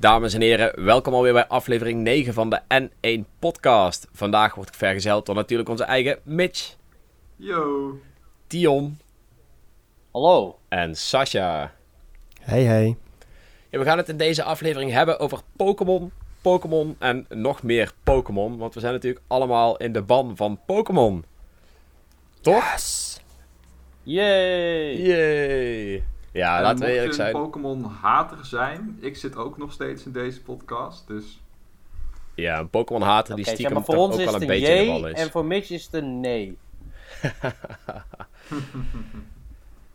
Dames en heren, welkom alweer bij aflevering 9 van de N1 Podcast. Vandaag word ik vergezeld door natuurlijk onze eigen Mitch, Yo. Dion Hallo. en Sasha. Hey hey. Ja, we gaan het in deze aflevering hebben over Pokémon, Pokémon en nog meer Pokémon. Want we zijn natuurlijk allemaal in de ban van Pokémon. Toch? Yes. Yay. Yay! Ja, En laten we mocht eerlijk je een zijn. Pokémon-hater zijn, ik zit ook nog steeds in deze podcast, dus... Ja, een Pokémon hater die stiekem zeg maar, voor toch ons ook is wel het een een beetje in de bal is. en voor Mitch is het een nee.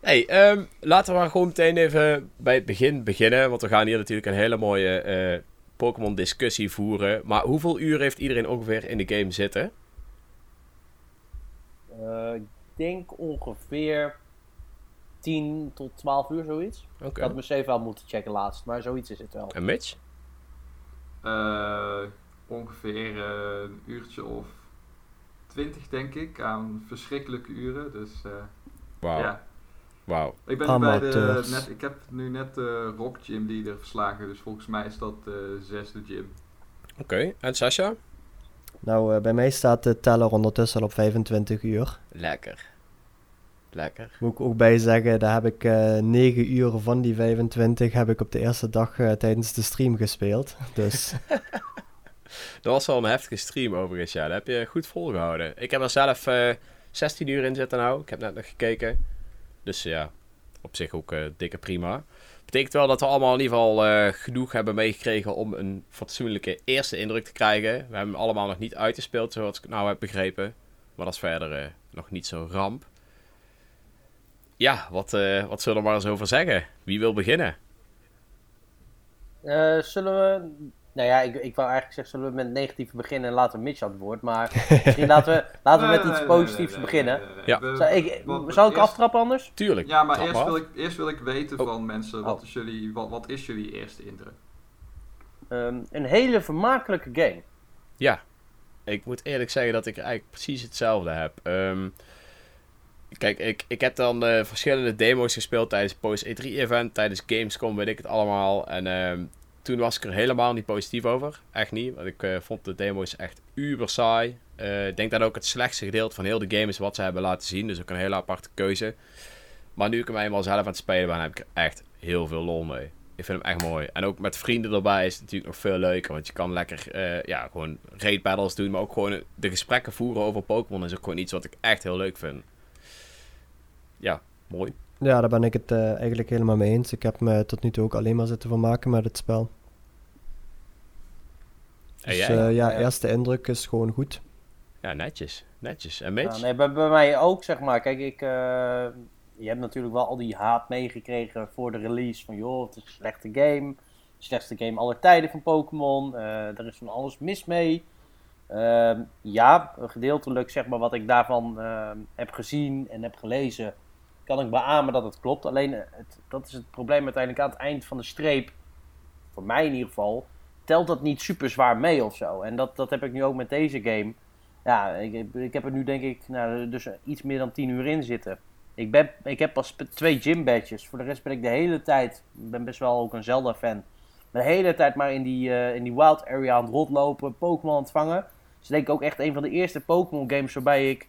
Hey, ehm, laten we maar gewoon meteen even bij het begin beginnen. Want we gaan hier natuurlijk een hele mooie eh, Pokémon discussie voeren. Maar hoeveel uur heeft iedereen ongeveer in de game zitten? Eh, ik denk ongeveer 10 tot 12 uur, zoiets. Oké. Ik had mijn save wel moeten checken laatst, maar zoiets is het wel. En Mitch? eh, ongeveer eh, een uurtje of twintig, denk ik, aan verschrikkelijke uren. Dus eh, Wauw. ja, Wauw. ik ben nu bij de... Net, ik heb nu net de Rock Gym Leader verslagen, dus volgens mij is dat de zesde gym. Oké. En Sasha? Nou, eh, bij mij staat de teller ondertussen al op 25 uur. Lekker. Lekker. Moet ik ook bij zeggen, daar heb ik eh 9 uur van die 25 heb ik op de eerste dag eh, tijdens de stream gespeeld. Dus Dat was wel een heftige stream overigens, ja. Dat heb je goed volgehouden. Ik heb er zelf eh 16 uur in zitten nou. Ik heb net nog gekeken. Dus ja, op zich ook eh, dikke prima. Betekent wel dat we allemaal in ieder geval genoeg hebben meegekregen om een fatsoenlijke eerste indruk te krijgen. We hebben hem allemaal nog niet uitgespeeld, zoals ik nou heb begrepen. Maar dat is verder nog niet zo ramp. Ja, wat, eh, wat zullen we maar eens over zeggen? Wie wil beginnen? Eh, zullen we... Nou ja, ik, ik wou eigenlijk zeggen, zullen we met negatieve beginnen en laten Mitch aan het woord. Maar misschien laten we, laten we met iets positiefs beginnen. Ja. Zou ik, zou ik aftrappen anders? Tuurlijk. Ja, maar eerst af. wil, ik, eerst wil ik weten Oh. van mensen, wat, Oh. is jullie, wat, wat is jullie eerste indruk? Ehm, een hele vermakelijke game. Ja, ik moet eerlijk zeggen dat ik eigenlijk precies hetzelfde heb. Ehm, kijk, ik, ik heb dan eh, verschillende demo's gespeeld tijdens Post E3-event, tijdens Gamescom, weet ik het allemaal. En ehm, toen was ik er helemaal niet positief over. Echt niet, want ik eh, vond de demo's echt uber saai. Eh, Ik denk dat ook het slechtste gedeelte van heel de game is wat ze hebben laten zien. Dus ook een hele aparte keuze. Maar nu ik hem eenmaal zelf aan het spelen ben, heb ik er echt heel veel lol mee. Ik vind hem echt mooi. En ook met vrienden erbij is het natuurlijk nog veel leuker. Want je kan lekker, ja, gewoon raid battles doen. Maar ook gewoon de gesprekken voeren over Pokémon is ook gewoon iets wat ik echt heel leuk vind. Ja, mooi. ja, daar ben ik het eh, eigenlijk helemaal mee eens. Ik heb me tot nu toe ook alleen maar zitten vermaken met het spel. Dus eh, ja, Ja. eerste indruk is gewoon goed. ja, netjes. Netjes. En Ja, Mitch? nee, bij, bij mij ook, zeg maar. Kijk, ik, eh, je hebt natuurlijk wel al die haat meegekregen voor de release. Van joh, het is een slechte game. Slechtste game aller tijden van Pokémon. Eh, er is van alles mis mee. Ehm, ja, gedeeltelijk zeg maar wat ik daarvan ehm, heb gezien en heb gelezen, kan ik beamen dat het klopt. Alleen, eh, het, dat is het probleem uiteindelijk aan het eind van de streep. Voor mij in ieder geval, telt dat niet super zwaar mee of zo. En dat, dat heb ik nu ook met deze game. Ja, ik, ik heb er nu denk ik nou, dus iets meer dan 10 uur in zitten. Ik, ben, ik heb pas twee gym badges. Voor de rest ben ik de hele tijd, ik ben best wel ook een Zelda fan. De hele tijd maar in die, eh, in die wild area aan het rondlopen, Pokémon aan het vangen. Dus denk ik ook echt een van de eerste Pokémon games waarbij ik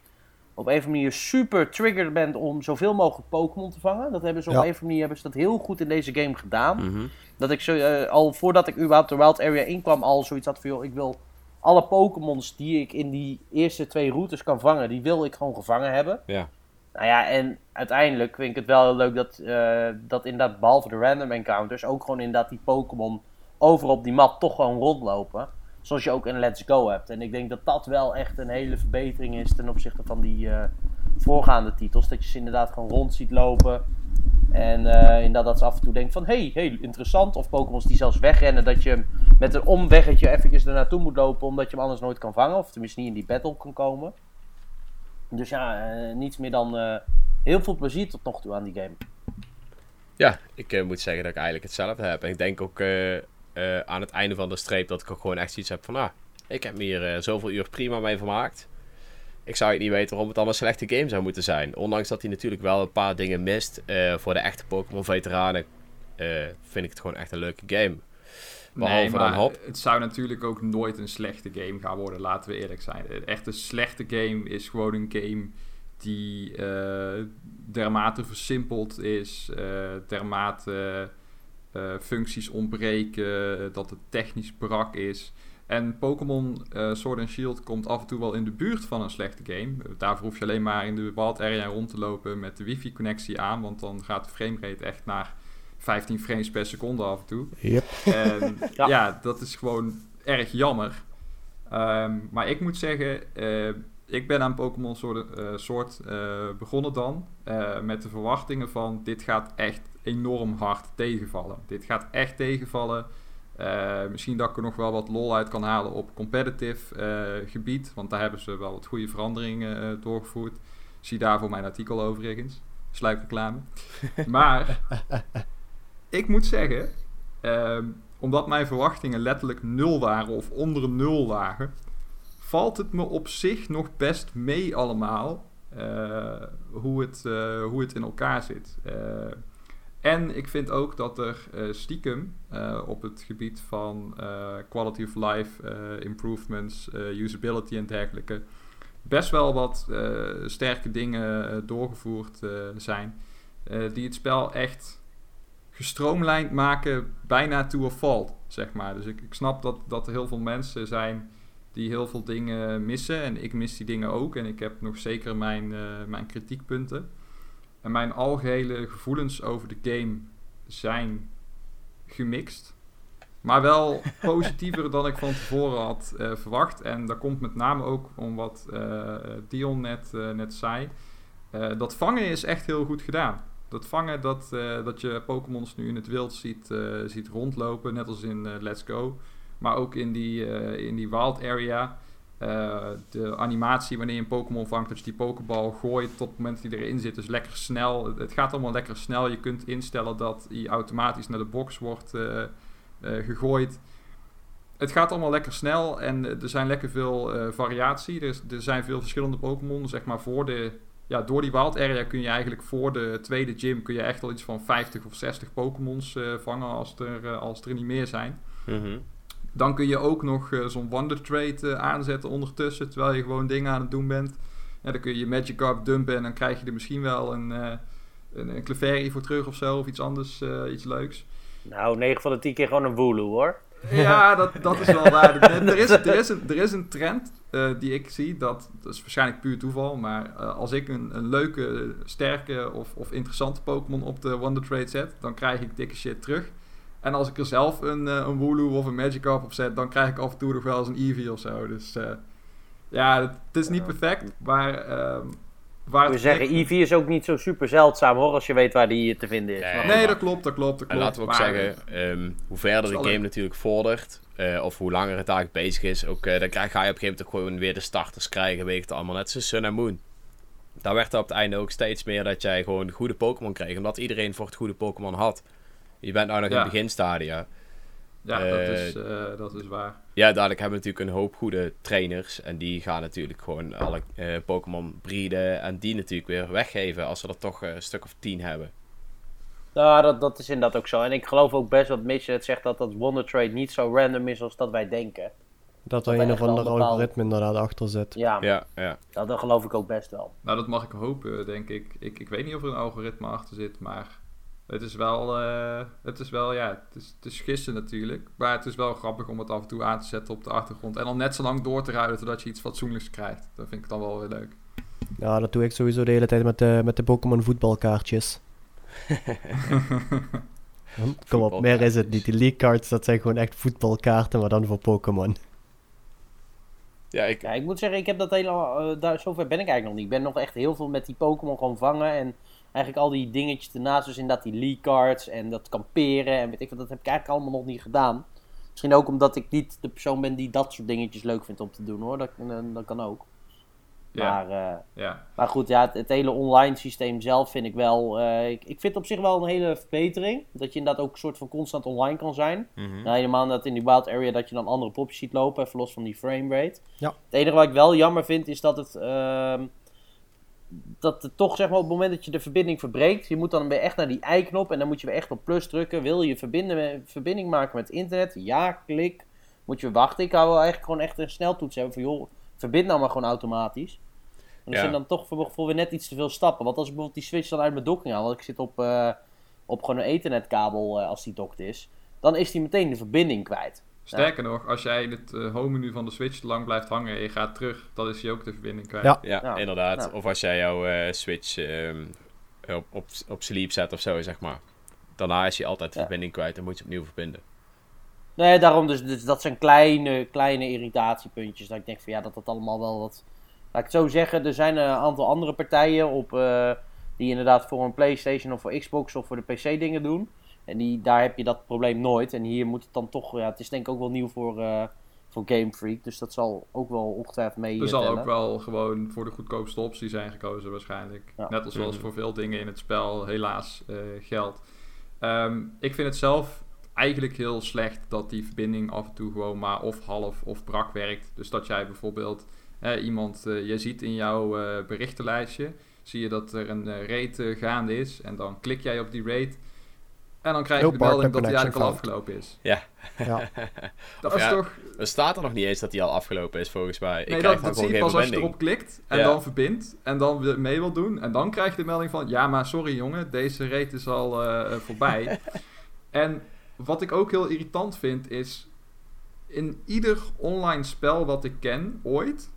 op een of andere manier super triggered ben om zoveel mogelijk Pokémon te vangen. Dat hebben ze op een of andere manier hebben ze dat heel goed in deze game gedaan. Mhm. Dat ik zo, eh, al voordat ik überhaupt de Wild Area inkwam, al zoiets had van, joh, ik wil alle Pokémons die ik in die eerste twee routes kan vangen, die wil ik gewoon gevangen hebben. Ja. Nou ja, en uiteindelijk vind ik het wel heel leuk dat, eh, dat inderdaad, behalve de random encounters, ook gewoon inderdaad die Pokémon over op die map toch gewoon rondlopen. Zoals je ook in Let's Go hebt. En ik denk dat dat wel echt een hele verbetering is ten opzichte van die eh, voorgaande titels. Dat je ze inderdaad gewoon rond ziet lopen. En eh, inderdaad dat ze af en toe denkt van, hey, hey, interessant. Of Pokémons die zelfs wegrennen, dat je met een omweggetje eventjes er naartoe moet lopen, omdat je hem anders nooit kan vangen. Of tenminste niet in die battle kan komen. Dus ja, eh, niets meer dan heel veel plezier tot nog toe aan die game. Ja, ik moet zeggen dat ik eigenlijk hetzelfde heb. En ik denk ook eh, aan het einde van de streep dat ik ook gewoon echt zoiets heb van... Ah, ik heb hier eh, zoveel uur prima mee vermaakt. Ik zou het niet weten waarom het dan een slechte game zou moeten zijn. Ondanks dat hij natuurlijk wel een paar dingen mist. eh, voor de echte Pokémon-veteranen vind ik het gewoon echt een leuke game. Behalve dan Hop. het zou natuurlijk ook nooit een slechte game gaan worden, laten we eerlijk zijn. Een echte slechte game is gewoon een game die eh, dermate versimpeld is, eh dermate functies ontbreken, dat het technisch brak is. En Pokémon eh, Sword and Shield komt af en toe wel in de buurt van een slechte game. Daarvoor hoef je alleen maar in de wild area rond te lopen met de wifi-connectie aan, want dan gaat de framerate echt naar 15 frames per seconde af en toe. Yep. En Ja. ja. dat is gewoon erg jammer. Ehm, maar ik moet zeggen, eh, ik ben aan Pokémon soort, eh, soort eh, begonnen dan. eh, met de verwachtingen van dit gaat echt enorm hard tegenvallen. Dit gaat echt tegenvallen. Eh, misschien dat ik er nog wel wat lol uit kan halen op competitive eh, gebied. Want daar hebben ze wel wat goede veranderingen eh, doorgevoerd. Zie daarvoor mijn artikel overigens. Sluikreclame. maar ik moet zeggen, ehm, omdat mijn verwachtingen letterlijk nul waren of onder nul lagen, valt het me op zich nog best mee allemaal hoe, het, hoe het in elkaar zit. En ik vind ook dat er eh, stiekem eh, op het gebied van eh, quality of life improvements, usability en dergelijke, best wel wat sterke dingen doorgevoerd zijn. die het spel echt gestroomlijnd maken bijna to a fault, zeg maar. Dus ik, ik snap dat, dat er heel veel mensen zijn die heel veel dingen missen. En ik mis die dingen ook. En ik heb nog zeker mijn, mijn kritiekpunten. En mijn algehele gevoelens over de game zijn gemixt. Maar wel positiever dan ik van tevoren had eh, verwacht. En dat komt met name ook om wat eh, Dion net, eh, net zei. Dat vangen is echt heel goed gedaan. Dat vangen, dat, dat je Pokémons nu in het wild ziet, ziet rondlopen, net als in Let's Go. Maar ook in die, in die wild area. Eh, de animatie wanneer je een Pokémon vangt, dat je die Pokéball gooit tot het moment dat hij erin zit, is lekker snel. Het, gaat allemaal lekker snel. Je kunt instellen dat hij automatisch naar de box wordt eh, gegooid. Het gaat allemaal lekker snel en er zijn lekker veel variatie. Er, er zijn veel verschillende Pokémon. Zeg maar voor de, ja, door die wild area kun je eigenlijk voor de tweede gym kun je echt al iets van 50 of 60 Pokémons vangen als er, als er niet meer zijn. Mhm. Dan kun je ook nog eh, zo'n Wonder Trade eh, aanzetten ondertussen, terwijl je gewoon dingen aan het doen bent. Ja, dan kun je je Magikarp dumpen en dan krijg je er misschien wel een, eh een, een Clefairy voor terug of zo, of iets anders, iets leuks. Nou, 9 van de 10 keer gewoon een Wooloo hoor. Ja, dat, dat is wel waar. Er, is, er, is een, er is een trend die ik zie, dat, dat is waarschijnlijk puur toeval, maar als ik een, een leuke, sterke of, of interessante Pokémon op de Wonder Trade zet, dan krijg ik dikke shit terug. En als ik er zelf een, eh, een Wooloo of een Magikarp op zet, dan krijg ik af en toe nog wel eens een Eevee of zo. Dus eh, ja, het, het is niet perfect, maar ehm waar wil zeggen, Eevee is ook niet zo super zeldzaam hoor, als je weet waar die te vinden is. Nee. Maar- Nee, dat klopt, dat klopt, dat En klopt. laten we ook maar, zeggen, ehm, hoe verder de game natuurlijk vordert, eh, of hoe langer het eigenlijk bezig is, ook, eh, dan krijg, ga je op een gegeven moment ook gewoon weer de starters krijgen, weet je het allemaal. Net zoals Sun en Moon. Daar werd er op het einde ook steeds meer dat jij gewoon goede Pokémon kreeg, omdat iedereen voor het goede Pokémon had. Je bent nou nog in het beginstadia. Ja, dat, eh, is, eh, dat is waar. Ja, dadelijk hebben we natuurlijk een hoop goede trainers. En die gaan natuurlijk gewoon alle eh, Pokémon breeden. En die natuurlijk weer weggeven als ze er toch een stuk of tien hebben. Nou, dat, dat is inderdaad ook zo. En ik geloof ook best wat Mitch het zegt dat dat Wonder Trade niet zo random is als dat wij denken. Dat er een of ander bepaald- algoritme inderdaad achter zit. Ja, Ja, ja. Dat, dat geloof ik ook best wel. Nou, dat mag ik hopen, denk ik. ik. Ik weet niet of er een algoritme achter zit, maar het is wel, eh, het is wel, ja, het is, het is gissen natuurlijk. Maar het is wel grappig om het af en toe aan te zetten op de achtergrond. En dan net zo lang door te ruilen totdat je iets fatsoenlijks krijgt. Dat vind ik dan wel weer leuk. Ja, dat doe ik sowieso de hele tijd met de, met de Pokémon voetbalkaartjes. Hm, Kom op, meer is het niet. Die League cards, dat zijn gewoon echt voetbalkaarten, maar dan voor Pokémon. Ja, ik, Ja, ik moet zeggen, ik heb dat helemaal, eh, daar, zover ben ik eigenlijk nog niet. Ik ben nog echt heel veel met die Pokémon gewoon vangen en eigenlijk al die dingetjes ernaast. Dus inderdaad die League cards en dat kamperen en weet ik wat, dat heb ik eigenlijk allemaal nog niet gedaan. Misschien ook omdat ik niet de persoon ben die dat soort dingetjes leuk vindt om te doen hoor. Dat, eh, dat kan ook. Ja, Maar, eh, ja. maar goed, ja, het, het hele online systeem zelf vind ik wel. eh, ik, ik vind het op zich wel een hele verbetering. Dat je inderdaad ook een soort van constant online kan zijn. Mhm. Nou, helemaal dat in die wild area dat je dan andere popjes ziet lopen, even los van die frame rate. Ja. Het enige wat ik wel jammer vind is dat het. ehm, dat het toch zeg maar op het moment dat je de verbinding verbreekt, je moet dan weer echt naar die i-knop en dan moet je weer echt op plus drukken. Wil je verbinden, verbinding maken met internet? Ja, klik. Moet je wachten. Ik hou wel eigenlijk gewoon echt een sneltoets hebben van joh, verbind nou maar gewoon automatisch. En er Ja. zijn dan toch voor, voor weer net iets te veel stappen. Want als ik bijvoorbeeld die switch dan uit mijn docking haal, want ik zit op, eh, op gewoon een ethernetkabel eh, als die dokt is, dan is die meteen de verbinding kwijt. Sterker nog, als jij in het eh, home menu van de Switch te lang blijft hangen en je gaat terug, dan is hij ook de verbinding kwijt. Ja. Ja, Ja. inderdaad. Ja. Of als jij jouw eh, Switch ehm, op, op, op sleep zet of zo, zeg maar. Daarna is hij altijd de Ja. verbinding kwijt. Dan moet je opnieuw verbinden. Nee, daarom dus, dus dat zijn kleine, kleine irritatiepuntjes. Dat ik denk van ja, dat dat allemaal wel wat... Laat ik het zo zeggen, er zijn een aantal andere partijen op, eh, die inderdaad voor een Playstation of voor Xbox of voor de PC dingen doen. En die, daar heb je dat probleem nooit. En hier moet het dan toch, ja, het is denk ik ook wel nieuw voor, eh, voor Game Freak. Dus dat zal ook wel ongetwijfeld mee Er eh, zal tellen. ook wel gewoon voor de goedkoopste optie zijn gekozen waarschijnlijk. Ja. Net als zoals Mhm. voor veel dingen in het spel helaas eh, geldt. Ehm, ik vind het zelf eigenlijk heel slecht dat die verbinding af en toe gewoon maar of half of brak werkt. Dus dat jij bijvoorbeeld eh, iemand, eh, je ziet in jouw eh, berichtenlijstje, zie je dat er een eh, gaande is en dan klik jij op die raid en dan krijg je de melding dat die eigenlijk al afgelopen is. Ja. Dat Of is ja, toch... Er staat er nog niet eens dat hij al afgelopen is, volgens mij. Ik Nee, krijg dat, dat zie je pas als je erop klikt en Ja. dan verbindt en dan weer mee wil doen. En dan krijg je de melding van, ja maar sorry jongen, deze rate is al eh, eh, voorbij. en wat ik ook heel irritant vind is, in ieder online spel wat ik ken, ooit,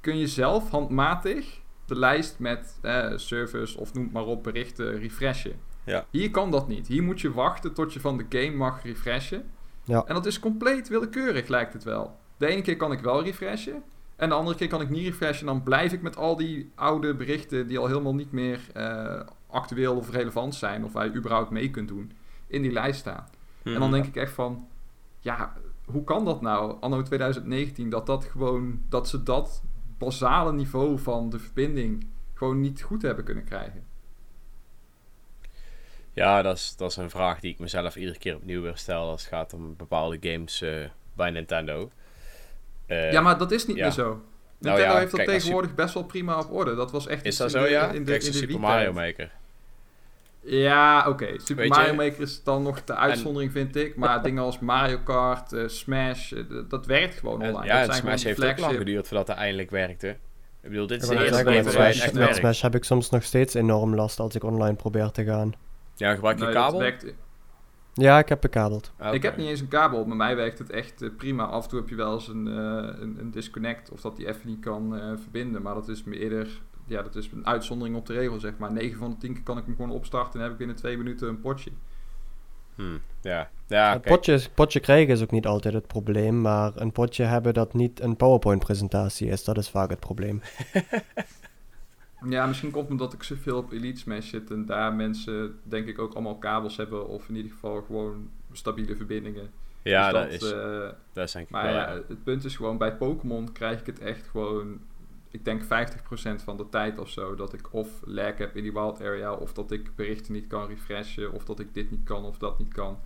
kun je zelf handmatig de lijst met eh, servers of noem het maar op berichten refreshen. Ja. Hier kan dat niet. Hier moet je wachten tot je van de game mag refreshen. Ja. En dat is compleet willekeurig, lijkt het wel. De ene keer kan ik wel refreshen. En de andere keer kan ik niet refreshen. Dan blijf ik met al die oude berichten die al helemaal niet meer eh, actueel of relevant zijn. Of waar je überhaupt mee kunt doen. In die lijst staan. En dan Mhm. denk ik echt van... Ja, hoe kan dat nou? Anno 2019. Dat dat gewoon... Dat ze dat basale niveau van de verbinding... Gewoon niet goed hebben kunnen krijgen. Ja, dat is, dat is een vraag die ik mezelf iedere keer opnieuw weer stel als het gaat om bepaalde games eh, bij Nintendo. Eh, ja, maar dat is niet ja. meer zo. Nintendo ja, heeft dat kijk, tegenwoordig best wel prima op orde. Dat was echt Is dat in zo, de- ja? In de, Kijk, in de Super. Mario Maker. Ja, oké. Super Weet Mario je- Maker is dan nog de uitzondering, vind ik. Maar dingen als Mario Kart, eh, Smash, dat werkt gewoon En, online. ja, dat en zijn Smash heeft ook lang geduurd voordat het eindelijk werkte. Ik bedoel, dit is de eerste game met echt. Smash heb ik soms nog steeds enorm last als ik online probeer te gaan. Ja, gebruik je Nee, kabel? werkt- Ja, ik heb bekabeld. Ah, Ik heb niet eens een kabel. Bij mij werkt het echt eh, prima. Af en toe heb je wel eens een, eh, een, een disconnect of dat die even niet kan eh, verbinden. Maar dat is me eerder... Ja, dat is een uitzondering op de regel, zeg maar. 9 van de 10 keer kan ik hem gewoon opstarten en heb ik binnen 2 minuten een potje. Hmm, ja, ja Het kijk, potje, potje krijgen is ook niet altijd het probleem, maar een potje hebben dat niet een PowerPoint-presentatie is, dat is vaak het probleem. Ja, misschien komt het omdat ik zoveel op Elite Smash zit en daar mensen denk ik ook allemaal kabels hebben of in ieder geval gewoon stabiele verbindingen. ja, Dus dat, is, eh, dat is denk ik maar wel, ja, ja. het punt is gewoon bij Pokémon krijg ik het echt gewoon, ik denk 50% van de tijd of zo, dat ik of lag heb in die wild area of dat ik berichten niet kan refreshen of dat ik dit niet kan of dat niet kan.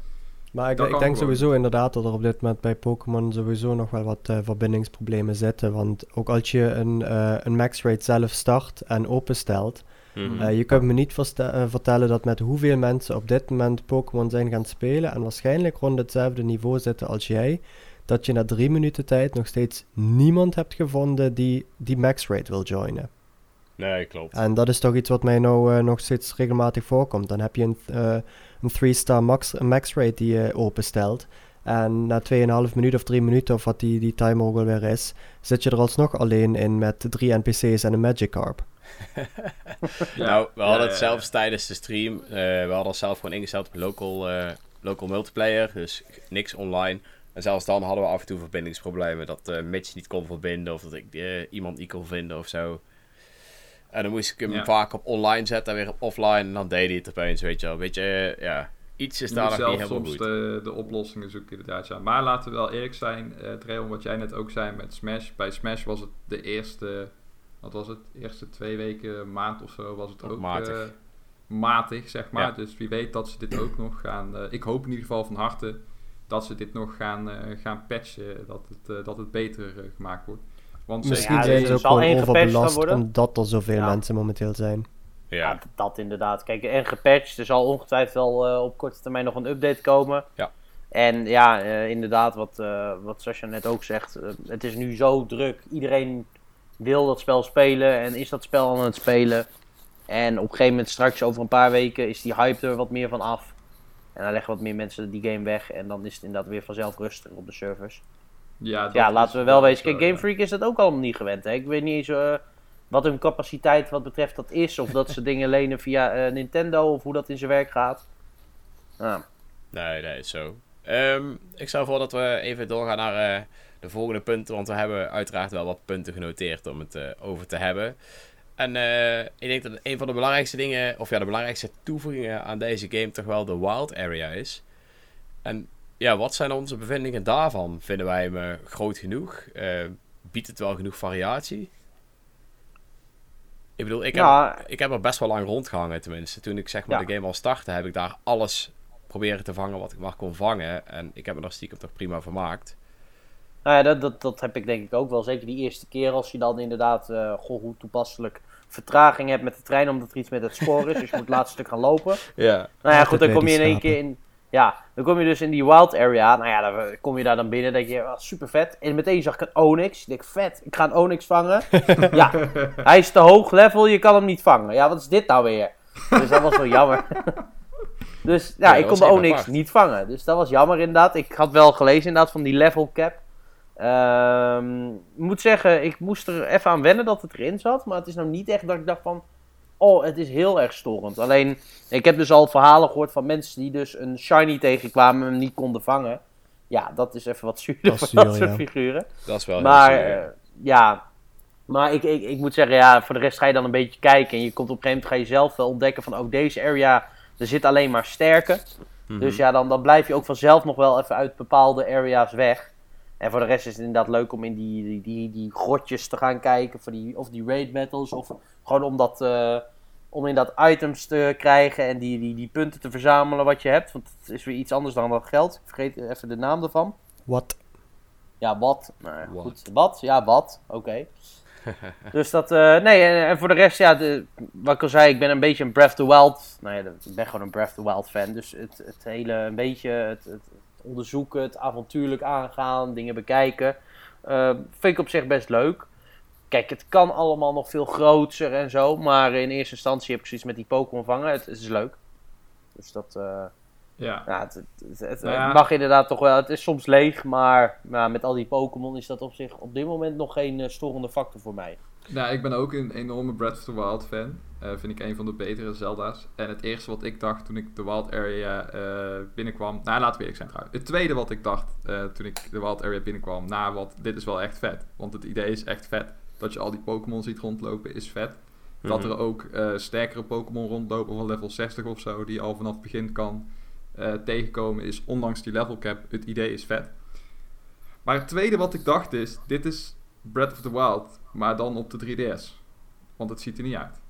Maar ik, denk gewoon. sowieso inderdaad dat er op dit moment bij Pokémon sowieso nog wel wat eh, verbindingsproblemen zitten. Want ook als je een, eh, een max rate zelf start en openstelt, Mhm. eh, je kunt me niet vertellen dat met hoeveel mensen op dit moment Pokémon zijn gaan spelen en waarschijnlijk rond hetzelfde niveau zitten als jij, dat je na drie minuten tijd nog steeds niemand hebt gevonden die die max rate wil joinen. Nee, klopt. En dat is toch iets wat mij nou nog steeds regelmatig voorkomt. Dan heb je een, een 3-star max, een max rate die je openstelt. En na 2,5 minuten of 3 minuten, of wat die, die timer ook alweer is, zit je er alsnog alleen in met drie NPC's en een Magikarp. nou, we Ja, hadden ja, het ja. zelfs tijdens de stream. eh, we hadden het zelf gewoon ingesteld op local, eh, local multiplayer, dus niks online. En zelfs dan hadden we af en toe verbindingsproblemen. Dat eh Mitch niet kon verbinden of dat ik eh, iemand niet kon vinden of zo. En dan moest ik hem Ja. vaak op online zetten en weer op offline. En dan deed hij het opeens, weet je wel. Weet je, eh, ja, iets is Je daar nog niet helemaal soms goed. de, de oplossingen zoeken inderdaad. Ja. Maar laten we wel eerlijk zijn, Dreon, wat jij net ook zei met Smash. Bij Smash was het de eerste, wat was het, eerste twee weken, maand of zo was het Ook ook matig. eh, matig, zeg maar. Ja. Dus wie weet dat ze dit ook nog gaan, ik hoop in ieder geval van harte dat ze dit nog gaan, gaan patchen, dat het, dat het beter gemaakt wordt. Want Misschien Ja, zijn er ze ook zal gewoon één gepatcht overbelast omdat er zoveel Ja. mensen momenteel zijn. Ja, Ja, dat inderdaad. Kijk, en gepatcht. Er zal ongetwijfeld wel eh, op korte termijn nog een update komen. Ja. En ja, eh, inderdaad, wat, eh wat Sascha net ook zegt. eh, het is nu zo druk. Iedereen wil dat spel spelen en is dat spel aan het spelen. En op een gegeven moment, straks over een paar weken, is die hype er wat meer van af. En dan leggen wat meer mensen die game weg. En dan is het inderdaad weer vanzelf rustiger op de servers. Ja, laten we wel wezen. Kijk, Game. Freak is dat ook allemaal niet gewend. Hè? Ik weet niet eens eh, wat hun capaciteit wat betreft dat is. Of dat ze dingen lenen via eh, Nintendo. Of hoe dat in zijn werk gaat. Nou, nee, nee, is zo. Ehm, ik stel voor dat we even doorgaan naar eh, de volgende punten. Want we hebben uiteraard wel wat punten genoteerd om het eh, over te hebben. En eh, ik denk dat een van de belangrijkste dingen, of ja, de belangrijkste toevoegingen aan deze game toch wel de wild area is. En ja, wat zijn onze bevindingen daarvan? Vinden wij hem eh, groot genoeg? Eh, biedt het wel genoeg variatie? Ik bedoel, ik heb, ik heb er best wel lang rondgehangen tenminste. Toen ik zeg maar Ja. de game al startte, heb ik daar alles proberen te vangen wat ik maar kon vangen. En ik heb me daar stiekem toch prima vermaakt. nou ja, dat, dat, dat heb ik denk ik ook wel. Zeker die eerste keer als je dan inderdaad, eh goh, hoe toepasselijk vertraging hebt met de trein. Omdat er iets met het spoor is. Dus je moet het laatste stuk gaan lopen. Ja. Nou ja, goed, dan kom je in één keer in. Ja, dan kom je dus in die wild area. Nou ja, dan kom je daar dan binnen. denk je, oh, super vet. En meteen zag ik een Onyx. Ik denk, vet, ik ga een Onyx vangen. ja, hij is te hoog level, je kan hem niet vangen. Ja, wat is dit nou weer? Dus dat was wel jammer. dus ja, Ja, ik kon de Onyx apart. niet vangen. Dus dat was jammer inderdaad. Ik had wel gelezen inderdaad van die level cap. Ehm, ik moet zeggen, ik moest er even aan wennen dat het erin zat. Maar het is nou niet echt dat ik dacht van... Oh, het is heel erg storend. Alleen, ik heb dus al verhalen gehoord van mensen die dus een shiny tegenkwamen en hem niet konden vangen. Ja, dat is even wat zuurder Dat is voor dat zuur, soort ja. figuren. Dat is wel Maar heel zuur. eh, ja, maar ik, ik, ik moet zeggen, ja, voor de rest ga je dan een beetje kijken. En je komt op een gegeven moment ga je zelf wel ontdekken van, oh, deze area, er zit alleen maar sterke. Mhm. Dus ja, dan, dan blijf je ook vanzelf nog wel even uit bepaalde areas weg. En voor de rest is het inderdaad leuk om in die, die, die, die grotjes te gaan kijken. Voor die, of die raid battles. Of gewoon om, dat, eh, om inderdaad items te krijgen. En die, die, die punten te verzamelen wat je hebt. Want het is weer iets anders dan dat geld. Ik vergeet even de naam ervan. Wat? Ja, wat? Nou, ja, goed. Wat? Ja, wat? Oké. dus dat, eh, nee, en, en voor de rest, ja, de, wat ik al zei, ik ben een beetje een Breath of the Wild. Nou ja, ik ben gewoon een Breath of the Wild fan. Dus het, het hele, een beetje, het, het onderzoeken, het avontuurlijk aangaan, dingen bekijken. eh, vind ik op zich best leuk. Kijk, het kan allemaal nog veel groter en zo. Maar in eerste instantie heb ik zoiets met die Pokémon vangen. Het, het is leuk. Dus dat, eh, Ja. ja, het, het, het- Nou ja. mag inderdaad toch wel. Het is soms leeg, maar met al die Pokémon is dat op zich op dit moment nog geen eh, storende factor voor mij. Nou, ik ben ook een enorme Breath of the Wild fan. Eh, vind ik een van de betere Zelda's. En het eerste wat ik dacht toen ik de Wild Area eh, binnenkwam... Nou, laten we eerlijk zijn trouwens. Het tweede wat ik dacht eh, toen ik de Wild Area binnenkwam... Nou, wat, dit is wel echt vet. Want het idee is echt vet. Dat je al die Pokémon ziet rondlopen is vet. Dat Mhm. er ook sterkere Pokémon rondlopen van level 60 of zo... die je al vanaf het begin kan tegenkomen... is ondanks die level cap, het idee is vet. Maar het tweede wat ik dacht is... Dit is Breath of the Wild, maar dan op de 3DS. Want het ziet er niet uit.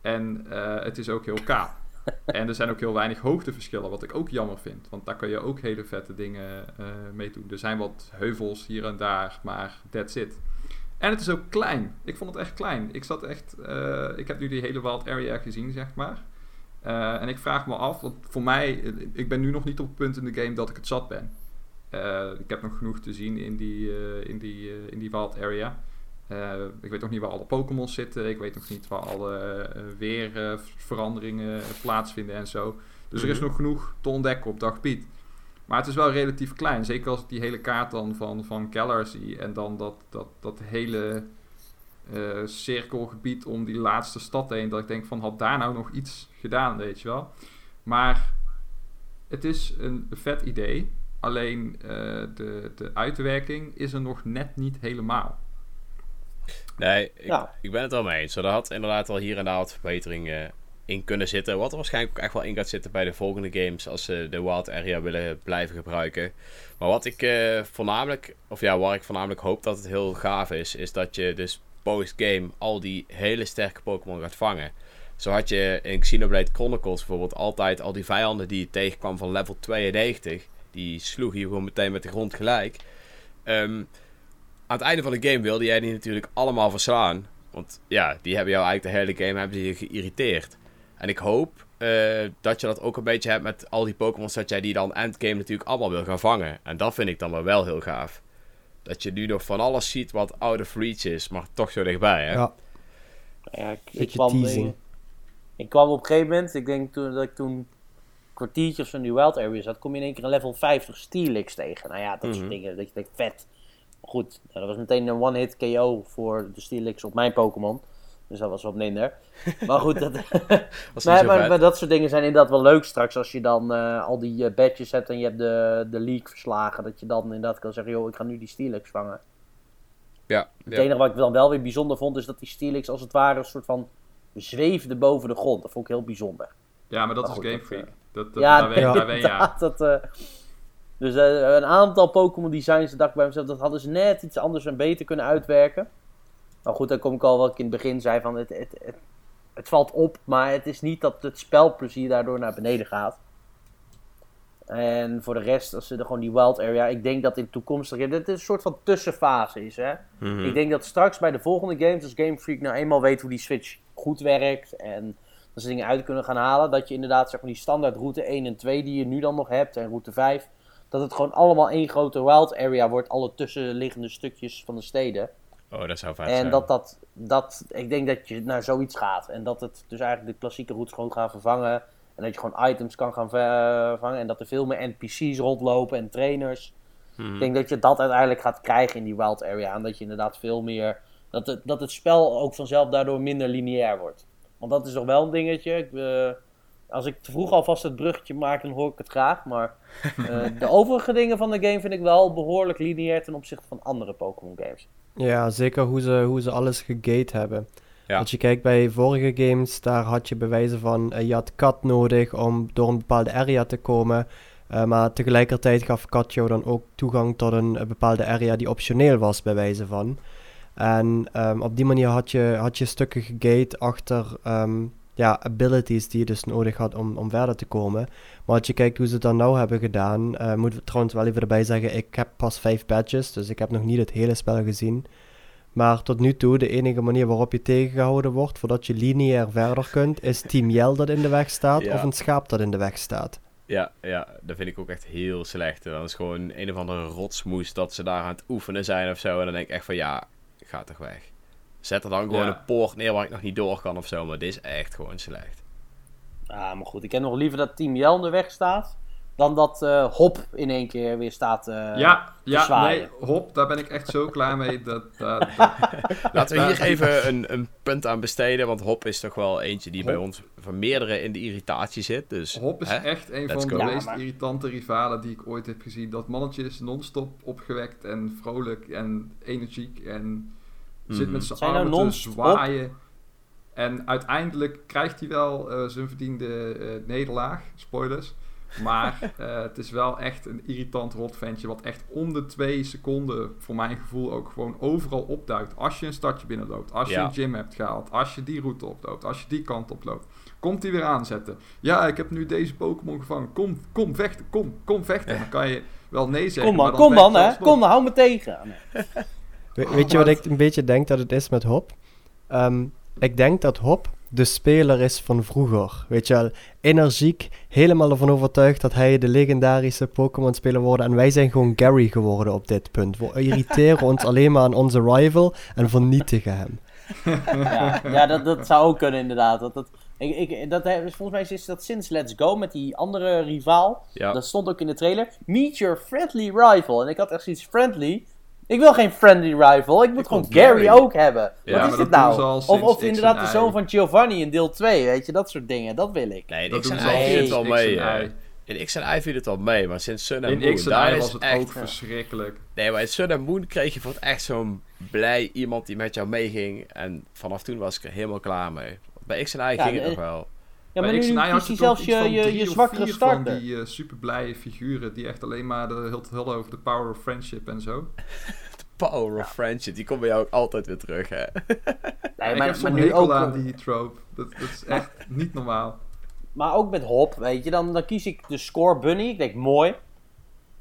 En eh, het is ook heel kaal. en er zijn ook heel weinig hoogteverschillen, wat ik ook jammer vind. Want daar kan je ook hele vette dingen eh, mee doen. Er zijn wat heuvels hier en daar, maar that's it. En het is ook klein. Ik vond het echt klein. Ik zat echt... eh, ik heb nu die hele wild area gezien, zeg maar. En ik vraag me af, want voor mij... Ik ben nu nog niet op het punt in de game dat ik het zat ben. Eh, ik heb nog genoeg te zien in die, eh, in die, eh, in die wild area. Ik weet nog niet waar alle Pokémon zitten. Ik weet nog niet waar alle weerveranderingen plaatsvinden en zo. Dus er is Mhm. nog genoeg te ontdekken op dat gebied. Maar het is wel relatief klein. Zeker als ik die hele kaart dan van, van Keller zie. En dan dat, dat, dat hele cirkelgebied om die laatste stad heen. Dat ik denk van, had daar nou nog iets gedaan, weet je wel. Maar het is een vet idee. Alleen eh, de, de uitwerking is er nog net niet helemaal. Nee, ik, Ja. ik ben het wel mee eens. Er had inderdaad al hier en daar wat verbeteringen in kunnen zitten. Wat er waarschijnlijk ook echt wel in gaat zitten bij de volgende games. Als ze de Wild Area willen blijven gebruiken. Maar wat ik eh, voornamelijk, of ja, waar ik voornamelijk hoop dat het heel gaaf is. Is dat je dus post-game al die hele sterke Pokémon gaat vangen. Zo had je in Xenoblade Chronicles bijvoorbeeld altijd al die vijanden die je tegenkwam van level 92. Die sloeg je gewoon meteen met de grond gelijk. Ehm, aan het einde van de game wilde jij die natuurlijk allemaal verslaan. Want ja, die hebben jou eigenlijk de hele game hebben je geïrriteerd. En ik hoop eh, dat je dat ook een beetje hebt met al die Pokémon, dat jij die dan endgame natuurlijk allemaal wil gaan vangen. En dat vind ik dan wel heel gaaf. Dat je nu nog van alles ziet wat out of reach is, maar toch zo dichtbij, hè? Ja, Ja, ik, kwam, teasing. ik, ik kwam op een gegeven moment, ik denk toen, dat ik toen kwartiertjes van die wild area zat, kom je in één keer een level 50 Steelix tegen. Nou ja, dat Mhm. soort dingen, dat je denkt, vet. Goed, nou, dat was meteen een one-hit KO voor de Steelix op mijn Pokémon. Dus dat was wat minder. Maar goed, dat, maar, vet. maar dat soort dingen zijn inderdaad wel leuk straks. Als je dan eh, al die eh, badges hebt en je hebt de, de league verslagen. Dat je dan inderdaad kan zeggen, joh, ik ga nu die Steelix vangen. Ja, Het ja. enige wat ik dan wel weer bijzonder vond, is dat die Steelix als het ware een soort van zweefde boven de grond. Dat vond ik heel bijzonder. Ja, maar dat Maar is goed, Game dat, Freak. Dat, dat, ja, daar ben, daar ben je aan. inderdaad, dat, eh, dus eh, een aantal Pokémon designs, dacht ik bij mezelf, dat hadden ze net iets anders en beter kunnen uitwerken. Maar goed, dan kom ik al wat ik in het begin zei van, het, het, het, het valt op, maar het is niet dat het spelplezier daardoor naar beneden gaat. En voor de rest, als ze er gewoon die wild area, ik denk dat in toekomstige, dit is een soort van tussenfase is, hè. Mhm. Ik denk dat straks bij de volgende games, als Game Freak nou eenmaal weet hoe die Switch goed werkt en dat ze dingen uit kunnen gaan halen, dat je inderdaad zeg maar die standaard route 1 en 2 die je nu dan nog hebt en route 5, dat het gewoon allemaal één grote wild area wordt, alle tussenliggende stukjes van de steden. Oh, dat zou En zijn. dat dat, dat, ik denk dat je naar zoiets gaat en dat het dus eigenlijk de klassieke routes gewoon gaat vervangen en dat je gewoon items kan gaan vervangen en dat er veel meer NPC's rondlopen en trainers. Mhm. Ik denk dat je dat uiteindelijk gaat krijgen in die wild area. En dat je inderdaad veel meer. Dat het, dat het spel ook vanzelf daardoor minder lineair wordt. Want dat is toch wel een dingetje. Ik, eh, als ik te vroeg alvast het bruggetje maak, dan hoor ik het graag. Maar eh, de overige dingen van de game vind ik wel behoorlijk lineair ten opzichte van andere Pokémon games. Ja, zeker hoe ze, hoe ze alles gegate hebben. Ja. Als je kijkt bij vorige games, daar had je bewijzen van, eh, je had kat nodig om door een bepaalde area te komen. Eh, maar tegelijkertijd gaf kat jou dan ook toegang tot een, eh, bepaalde area die optioneel was, bij wijze van. En ehm, op die manier had je, had je stukken gegate achter ehm, ja, abilities die je dus nodig had om, om verder te komen. Maar als je kijkt hoe ze het dan nou hebben gedaan, eh moeten we trouwens wel even erbij zeggen, ik heb pas vijf badges, dus ik heb nog niet het hele spel gezien. Maar tot nu toe, de enige manier waarop je tegengehouden wordt voordat je lineair verder kunt, is Team Yell dat in de weg staat Ja. of een schaap dat in de weg staat. Ja, ja, dat vind ik ook echt heel slecht. En dan is gewoon een of andere rotsmoes dat ze daar aan het oefenen zijn of zo. En dan denk ik echt van ja, ga toch weg. Zet er dan gewoon Ja. een poort neer waar ik nog niet door kan of zo. Maar dit is echt gewoon slecht. Ah, maar goed, ik heb nog liever dat Team Jel in de weg staat. Dan dat eh, Hop in één keer weer staat. eh, ja, ja, zwaaien. nee, hop, daar ben ik echt zo klaar mee. Dat, dat, dat- Laten we hier even een, een punt aan besteden. Want Hop is toch wel eentje die bij ons van meerdere in de irritatie zit. Dus, Hop is hè? echt een Let's van de. Ja, meest maar- irritante rivalen die ik ooit heb gezien. Dat mannetje is non-stop opgewekt en vrolijk en energiek en zit Mhm. met zijn nou armen te zwaaien. En uiteindelijk krijgt hij wel eh, zijn verdiende eh, nederlaag, spoilers. Maar eh, het is wel echt een irritant rotventje wat echt om de twee seconden, voor mijn gevoel ook gewoon overal opduikt. Als je een stadje binnenloopt, als je Ja. een gym hebt gehaald, als je die route oploopt, als je die kant oploopt. Komt hij weer aanzetten. Ja, ik heb nu deze Pokémon gevangen. Kom, kom vechten, kom, kom vechten. Dan kan je wel nee zeggen. Kom maar dan, kom dan, hè. Kom dan, hou me tegen. Nee. We- weet je wat ik een beetje denk dat het is met Hop? Ehm, ik denk dat Hop de speler is van vroeger. Weet je wel, energiek, helemaal ervan overtuigd dat hij de legendarische Pokémon-speler wordt. En wij zijn gewoon Gary geworden op dit punt. We irriteren ons alleen maar aan onze rival en vernietigen hem. Ja, ja dat, dat zou ook kunnen inderdaad. Dat, dat, ik, ik, dat, he- volgens mij is dat sinds Let's Go met die andere rivaal. Ja. Dat stond ook in de trailer. Meet your friendly rival. En ik had echt zoiets friendly. Ik wil geen friendly rival. Ik moet Ik gewoon Gary Gary. ook hebben. Ja, Wat is dit nou? al Of, of inderdaad de zoon van Giovanni in deel 2. Weet je, dat soort dingen. Dat wil ik. Nee, in Dat X doen en ze al Y viel het X mee. eh. In X en Y viel het wel mee, maar sinds Sun en Moon, In X en was het echt... ook verschrikkelijk. Nee, maar in Sun en Moon kreeg je voor het echt zo'n blij iemand die met jou meeging. En vanaf toen was ik er helemaal klaar mee. Bij X en Ja, ging het nog wel. Ja, maar nu hij je zelfs je, je, je zwakkere starter. van die eh, super blije figuren die echt alleen maar de heel heel over de power of friendship en zo. Power of Friendship, die komt bij jou ook altijd weer terug, hè? Nee, ik maar, heb maar zo'n nu ook, aan die trope. Dat, dat is echt niet normaal. maar ook met Hop, weet je. Dan, dan kies ik de Score Bunny. Ik denk, mooi.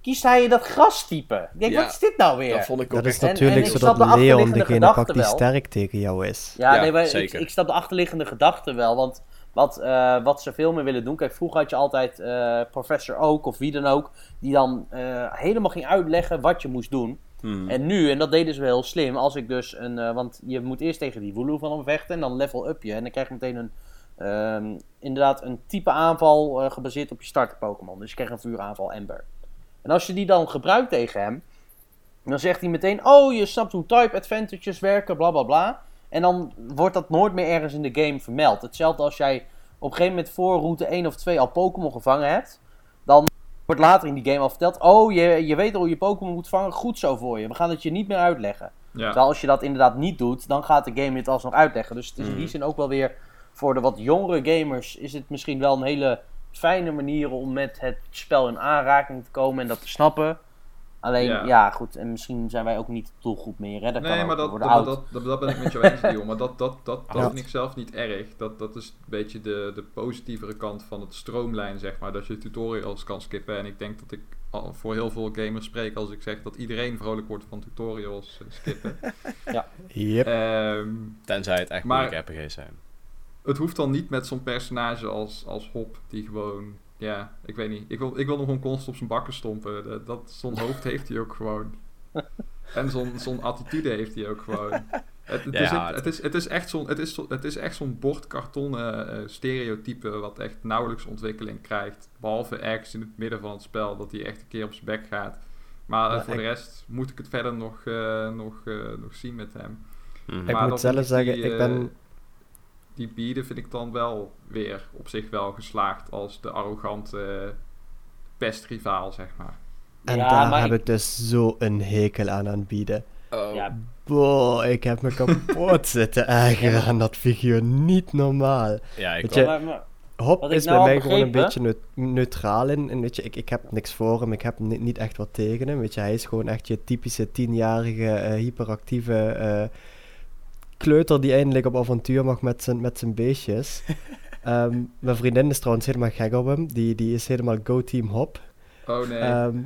kiest hij dat grastype. Ik denk, Ja, wat is dit nou weer? Dat vond ik ook Dat is. En- natuurlijk en ik zodat snap de Leon achterliggende degene gedachte pakt die wel. sterk tegen jou is. Ja, Ja, nee, maar ik, zeker. ik snap de achterliggende gedachte wel. Want wat, eh, wat ze veel meer willen doen. Kijk, vroeger had je altijd eh, Professor Oak of wie dan ook. Die dan eh, helemaal ging uitleggen wat je moest doen. Hmm. En nu, en dat deden ze wel heel slim. Als ik dus een. want je moet eerst tegen die Wooloo van hem vechten. En dan level up je. En dan krijg je meteen een. ehm, inderdaad, een type aanval gebaseerd op je starter Pokémon. Dus je krijgt een vuuraanval Ember. En als je die dan gebruikt tegen hem. Dan zegt hij meteen: Oh, je snapt hoe type advantages werken, bla bla bla. En dan wordt dat nooit meer ergens in de game vermeld. Hetzelfde als jij op een gegeven moment voor route 1 of 2 al Pokémon gevangen hebt. Dan wordt later in die game al verteld: Oh, je, je weet al hoe je Pokémon moet vangen. Goed zo voor je. We gaan het je niet meer uitleggen. Ja. Terwijl als je dat inderdaad niet doet, dan gaat de game het alsnog uitleggen. Dus het is in die Mhm. zin ook wel weer voor de wat jongere gamers is het misschien wel een hele fijne manier om met het spel in aanraking te komen en dat te snappen. Alleen, Ja. ja, goed, en misschien zijn wij ook niet de doelgroep meer. Hè? Dat kan Nee, ook, maar dat, dat, dat, dat, dat ben ik met jou eens, Dion. Maar dat, dat, dat, dat Ja. vind ik zelf niet erg. Dat, dat is een beetje de, de positievere kant van het stroomlijn, zeg maar. Dat je tutorials kan skippen. En ik denk dat ik voor heel veel gamers spreek als ik zeg dat iedereen vrolijk wordt van tutorials eh, skippen. Yep. Ehm, Tenzij het echt Maar- moeilijke RPG's zijn. het hoeft dan niet met zo'n personage als, als Hop, die gewoon... Ja, ik weet niet. Ik wil, ik wil hem gewoon constant op zijn bakken stompen. Dat, dat, zo'n hoofd heeft hij ook gewoon. En zo'n zo'n attitude heeft hij ook gewoon. Het, het, Ja, is, het- het, is, het is echt zo'n het is, zo- het is echt zo'n bordkartonnen eh, stereotype wat echt nauwelijks ontwikkeling krijgt. Behalve ergens in het midden van het spel dat hij echt een keer op zijn bek gaat. Maar eh, Ja, voor ik- de rest moet ik het verder nog, eh, nog, eh, nog zien met hem. Mhm. Ik Maar moet zelf zeggen, die, ik eh, ben- Die bieden vind ik dan wel weer op zich wel geslaagd als de arrogante pestrivaal, zeg maar. En Ja, daar maar heb ik- ik dus zo een hekel aan aanbieden. Oh, Ja, Boah, ik heb me kapot zitten ergeren aan dat figuur. Niet normaal. ja, ik je, maar, maar- Hop Wat ik is nou bij mij gewoon een beetje neut- neutraal in. En weet je, ik, ik heb niks voor hem. Ik heb ni- niet echt wat tegen hem. Weet je, hij is gewoon echt je typische tienjarige, eh, hyperactieve eh, kleuter die eindelijk op avontuur mag met zijn, met zijn beestjes. Ehm, mijn vriendin is trouwens helemaal gek op hem. Die, die is helemaal go team hop. Oh nee. Ehm,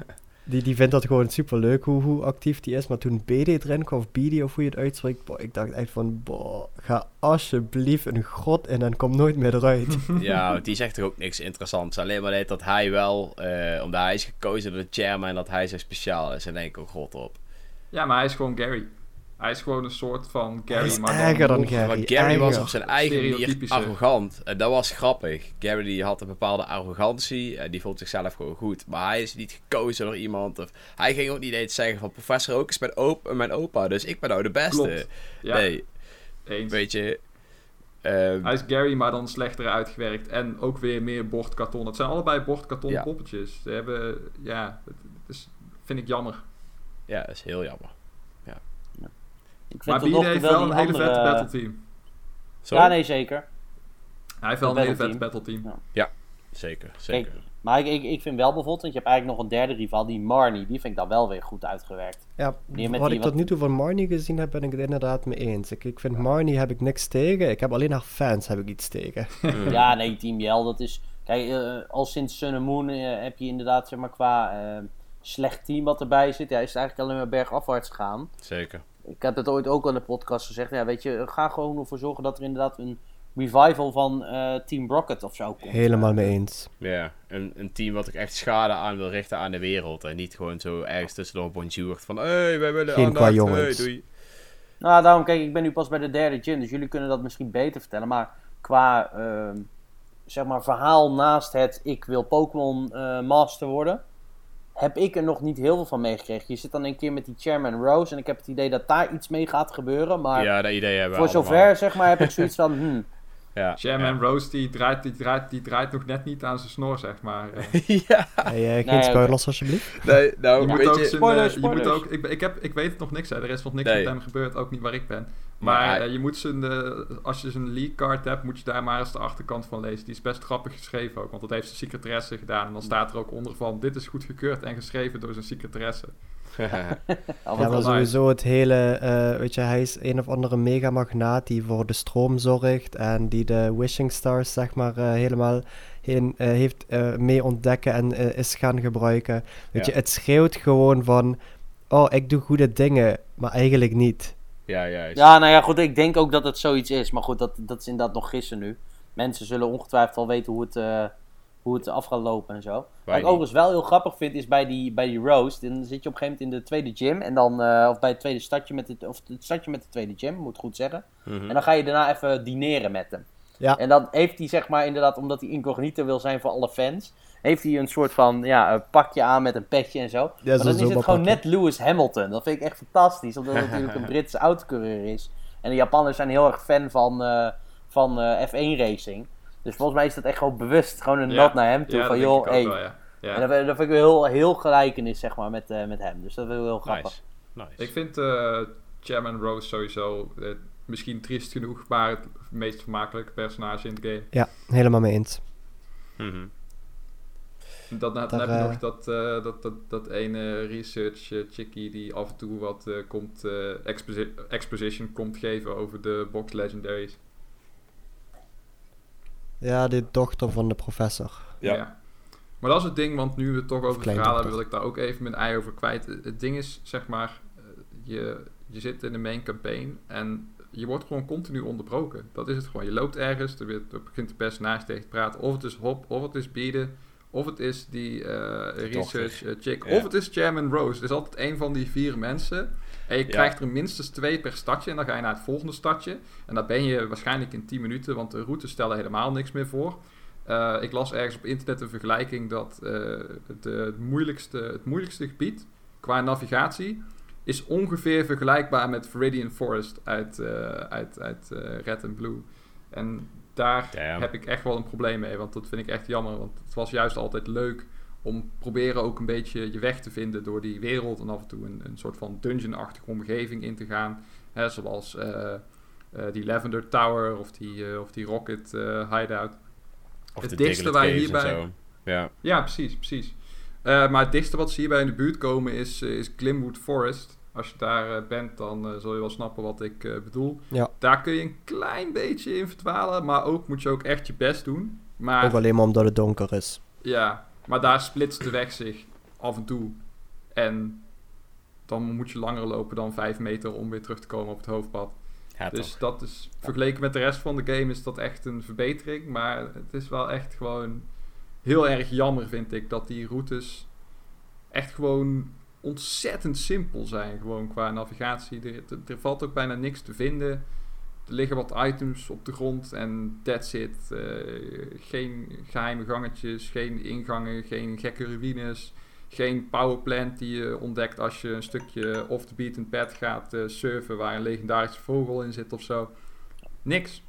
die, die vindt dat gewoon super leuk hoe, hoe actief die is. Maar toen BD erin kwam, of BD of hoe je het uitspreekt, boah, ik dacht echt van, boah, ga alsjeblieft een grot in en kom nooit meer eruit. Ja, die zegt toch ook niks interessants. Alleen maar dat hij wel, eh, omdat hij is gekozen door de chairman, dat hij zo speciaal is. En denk ik, oh god op. ja, maar hij is gewoon Gary. Hij is gewoon een soort van Gary, Hij is maar erger dan nog- Gary. Maar Gary was op zijn eigen manier arrogant. En dat was grappig. Gary die had een bepaalde arrogantie. En die vond zichzelf gewoon goed. Maar hij is niet gekozen door iemand. Of, hij ging ook niet eens zeggen van... Professor Oak is mijn, op, mijn opa. Dus ik ben nou de beste. Klopt. Ja, Nee, eens. weet je... ehm, Hij is Gary, maar dan slechter uitgewerkt. En ook weer meer bordkarton. Het zijn allebei bordkarton Ja. poppetjes. Ze hebben, ja, het, het is, vind ik jammer. ja, dat is heel jammer. Ik vind Maar nog toe heeft wel een hele andere- vette battle team. Zo? Ja, nee, zeker. Hij heeft wel Een een hele vette battle team. Zeker, zeker. Kijk, maar ik, ik, ik vind wel bijvoorbeeld, want je hebt eigenlijk nog een derde rival, die Marnie. Die vind ik dan wel weer goed uitgewerkt. Ja, Die met wat die ik tot nu toe van Marnie gezien heb, ben ik het inderdaad mee eens. Ik, ik vind Marnie heb ik niks tegen. Ik heb alleen haar fans heb ik iets tegen. Ja, nee, Team Yell, dat is... Kijk, eh, al sinds Sun and Moon eh, heb je inderdaad, zeg maar, qua eh, slecht team wat erbij zit, ja, is het eigenlijk alleen maar bergafwaarts gegaan. Zeker. Ik heb het ooit ook al in de podcast gezegd. Ja, weet je, ga gewoon ervoor zorgen dat er inderdaad een revival van eh, Team Rocket of zo komt. Helemaal mee eens. Ja, een, een team wat ook echt schade aan wil richten aan de wereld. En niet gewoon zo ergens tussendoor bonjourd van... Hé, hey, wij willen Geen aandacht. qua Hey, jongens. doei. Nou, daarom, kijk, ik ben nu pas bij de derde gym, dus jullie kunnen dat misschien beter vertellen. Maar qua, ehm, zeg maar, verhaal naast het ik wil Pokémon eh, Master worden, heb ik er nog niet heel veel van meegekregen. Je zit dan een keer met die Chairman Rose en ik heb het idee dat daar iets mee gaat gebeuren. Maar Ja, dat idee hebben we voor allemaal. zover, zeg maar, heb ik zoiets van, hmm, Ja, Chairman ja. Rose die draait, die, draait, die draait nog net niet aan zijn snor, zeg maar. Eh, ja, Hey, eh, geen Nee, spoilers alsjeblieft. nee, nou, je moet weet ook zijn, Spoilers, eh, je moet ook, ik, ik, heb, ik weet het nog niks, hè. er is nog niks Nee. met hem gebeurd, ook niet waar ik ben. Maar eh, je moet zijn, eh, als je zijn league card hebt, moet je daar maar eens de achterkant van lezen. Die is best grappig geschreven ook, want dat heeft zijn secretaresse gedaan. En dan staat er ook onder van, dit is goedgekeurd en geschreven door zijn secretaresse. Ja, maar sowieso het hele, eh, weet je, hij is een of andere megamagnaat die voor de stroom zorgt en die de wishing stars, zeg maar, eh, helemaal heen, eh, heeft eh, mee ontdekken en is gaan gebruiken. Weet Ja. je, het schreeuwt gewoon van, oh, ik doe goede dingen, maar eigenlijk niet. Ja, juist. Ja, nou ja, goed, ik denk ook dat het zoiets is. Maar goed, dat, dat is inderdaad nog gissen nu. Mensen zullen ongetwijfeld wel weten hoe het, eh, hoe het af gaat lopen en zo. Wat ik niet. overigens wel heel grappig vind, is bij die, bij die roast. Dan zit je op een gegeven moment in de tweede gym. En dan, eh, of bij het tweede stadje met het, of het stadje met de tweede gym, moet ik goed zeggen. Mhm. En dan ga je daarna even dineren met hem. Ja. En dan heeft hij, zeg maar, inderdaad, omdat hij incognito wil zijn voor alle fans. Heeft hij een soort van ja, een pakje aan met een petje en zo. Ja, maar zo'n dan is het gewoon net Lewis Hamilton. Dat vind ik echt fantastisch, omdat het natuurlijk een Britse autocoureur is. En de Japanners zijn heel erg fan van, eh, van eh, F1 racing. Dus volgens mij is dat echt gewoon bewust gewoon een Ja. nod naar hem toe. Ja, van joh, ook hey. ja. Ja. En dat, vind- dat vind ik wel heel, heel gelijkenis, zeg maar, met, eh, met hem. Dus dat vind ik wel heel grappig. Nice. Nice. Ik vind eh Chairman Rose sowieso misschien triest genoeg, maar het meest vermakelijke personage in het game. Ja, helemaal mee eens. Mhm. Dan, heb je eh, nog dat, eh, dat, dat, dat ene research eh, chickie die af en toe wat eh, komt, eh, exposi- exposition komt geven over de box legendaries. Ja, de dochter van de professor. Ja. Maar dat is het ding, want nu we het toch over het verhaal hebben, wil ik daar ook even mijn ei over kwijt. Het ding is, zeg maar, eh, je, je zit in de main campaign en je wordt gewoon continu onderbroken. Dat is het gewoon. Je loopt ergens, er, weer- er begint de personage tegen te praten. Of het is Hop, of het is Bieden, of het is die eh, research eh, chick, Ja. of het is Chairman Rose. Het is altijd een van die vier mensen. En je Ja. krijgt er minstens twee per stadje en dan ga je naar het volgende stadje. En daar ben je waarschijnlijk in 10 minuten, want de routes stellen helemaal niks meer voor. Eh, ik las ergens op internet een vergelijking dat eh, het, het, moeilijkste, het moeilijkste gebied qua navigatie is ongeveer vergelijkbaar met Viridian Forest uit, uit, uit Red and Blue. En daar Damn. heb ik echt wel een probleem mee, want dat vind ik echt jammer. Want het was juist altijd leuk om proberen ook een beetje je weg te vinden door die wereld en af en toe een, een soort van dungeon-achtige omgeving in te gaan. Hè, zoals eh, eh, die Lavender Tower of die, eh, of die Rocket Hideout. Of Het dichtste waar hierbij-. Ja. Ja, precies, precies. Maar het dichtste wat ze hierbij in de buurt komen is, is Glimwood Forest. Als je daar eh, bent, dan eh, zul je wel snappen wat ik eh, bedoel. Ja. Daar kun je een klein beetje in verdwalen, maar ook moet je ook echt je best doen. Maar Ook alleen maar omdat het donker is. ja, maar daar splitst de weg zich af en toe. En dan moet je langer lopen dan 5 meter om weer terug te komen op het hoofdpad. Ja, dus toch. dat is, vergeleken met de rest van de game is dat echt een verbetering. Maar het is wel echt gewoon heel erg jammer, vind ik, dat die routes echt gewoon ontzettend simpel zijn. Gewoon qua navigatie. Er, er, er valt ook bijna niks te vinden. Er liggen wat items op de grond en that's it. Eh, geen geheime gangetjes, geen ingangen, geen gekke ruïnes. Geen powerplant die je ontdekt als je een stukje off the beaten path gaat eh, surfen waar een legendarische vogel in zit of zo. Niks.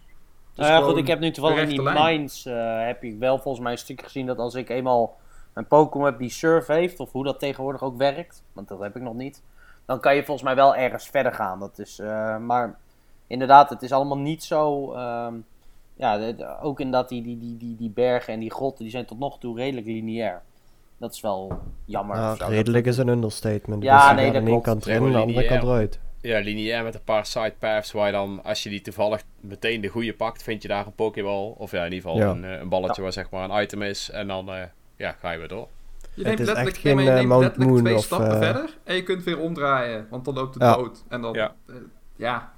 Nou ja, goed, ik heb nu toevallig in die lijn. mines eh, heb ik wel volgens mij een stukje gezien dat als ik eenmaal een Pokémon die surf heeft, of hoe dat tegenwoordig ook werkt, want dat heb ik nog niet, dan kan je volgens mij wel ergens verder gaan. Dat is, eh, maar inderdaad, het is allemaal niet zo. ehm, ja, de- ook inderdaad die, die, die, die, die bergen en die grotten, die zijn tot nog toe redelijk lineair. Dat is wel jammer. Ja, zo. redelijk is een understatement. Ja, dus je nee, dat aan de ene kant erin, Helemaal aan de andere kant eruit. Ja, lineair met een paar side paths waar je dan, als je die toevallig meteen de goede pakt, vind je daar een Pokéball. Of ja, in ieder geval Ja. een, eh, een balletje waar zeg maar een item is. En dan eh, ja, ga je weer door. Je Het neemt is letterlijk, je geen, neemt eh, Mount letterlijk Moon twee of, stappen eh, verder en je kunt weer omdraaien, want dan loopt het Ja. dood. En dan, Ja. eh, ja.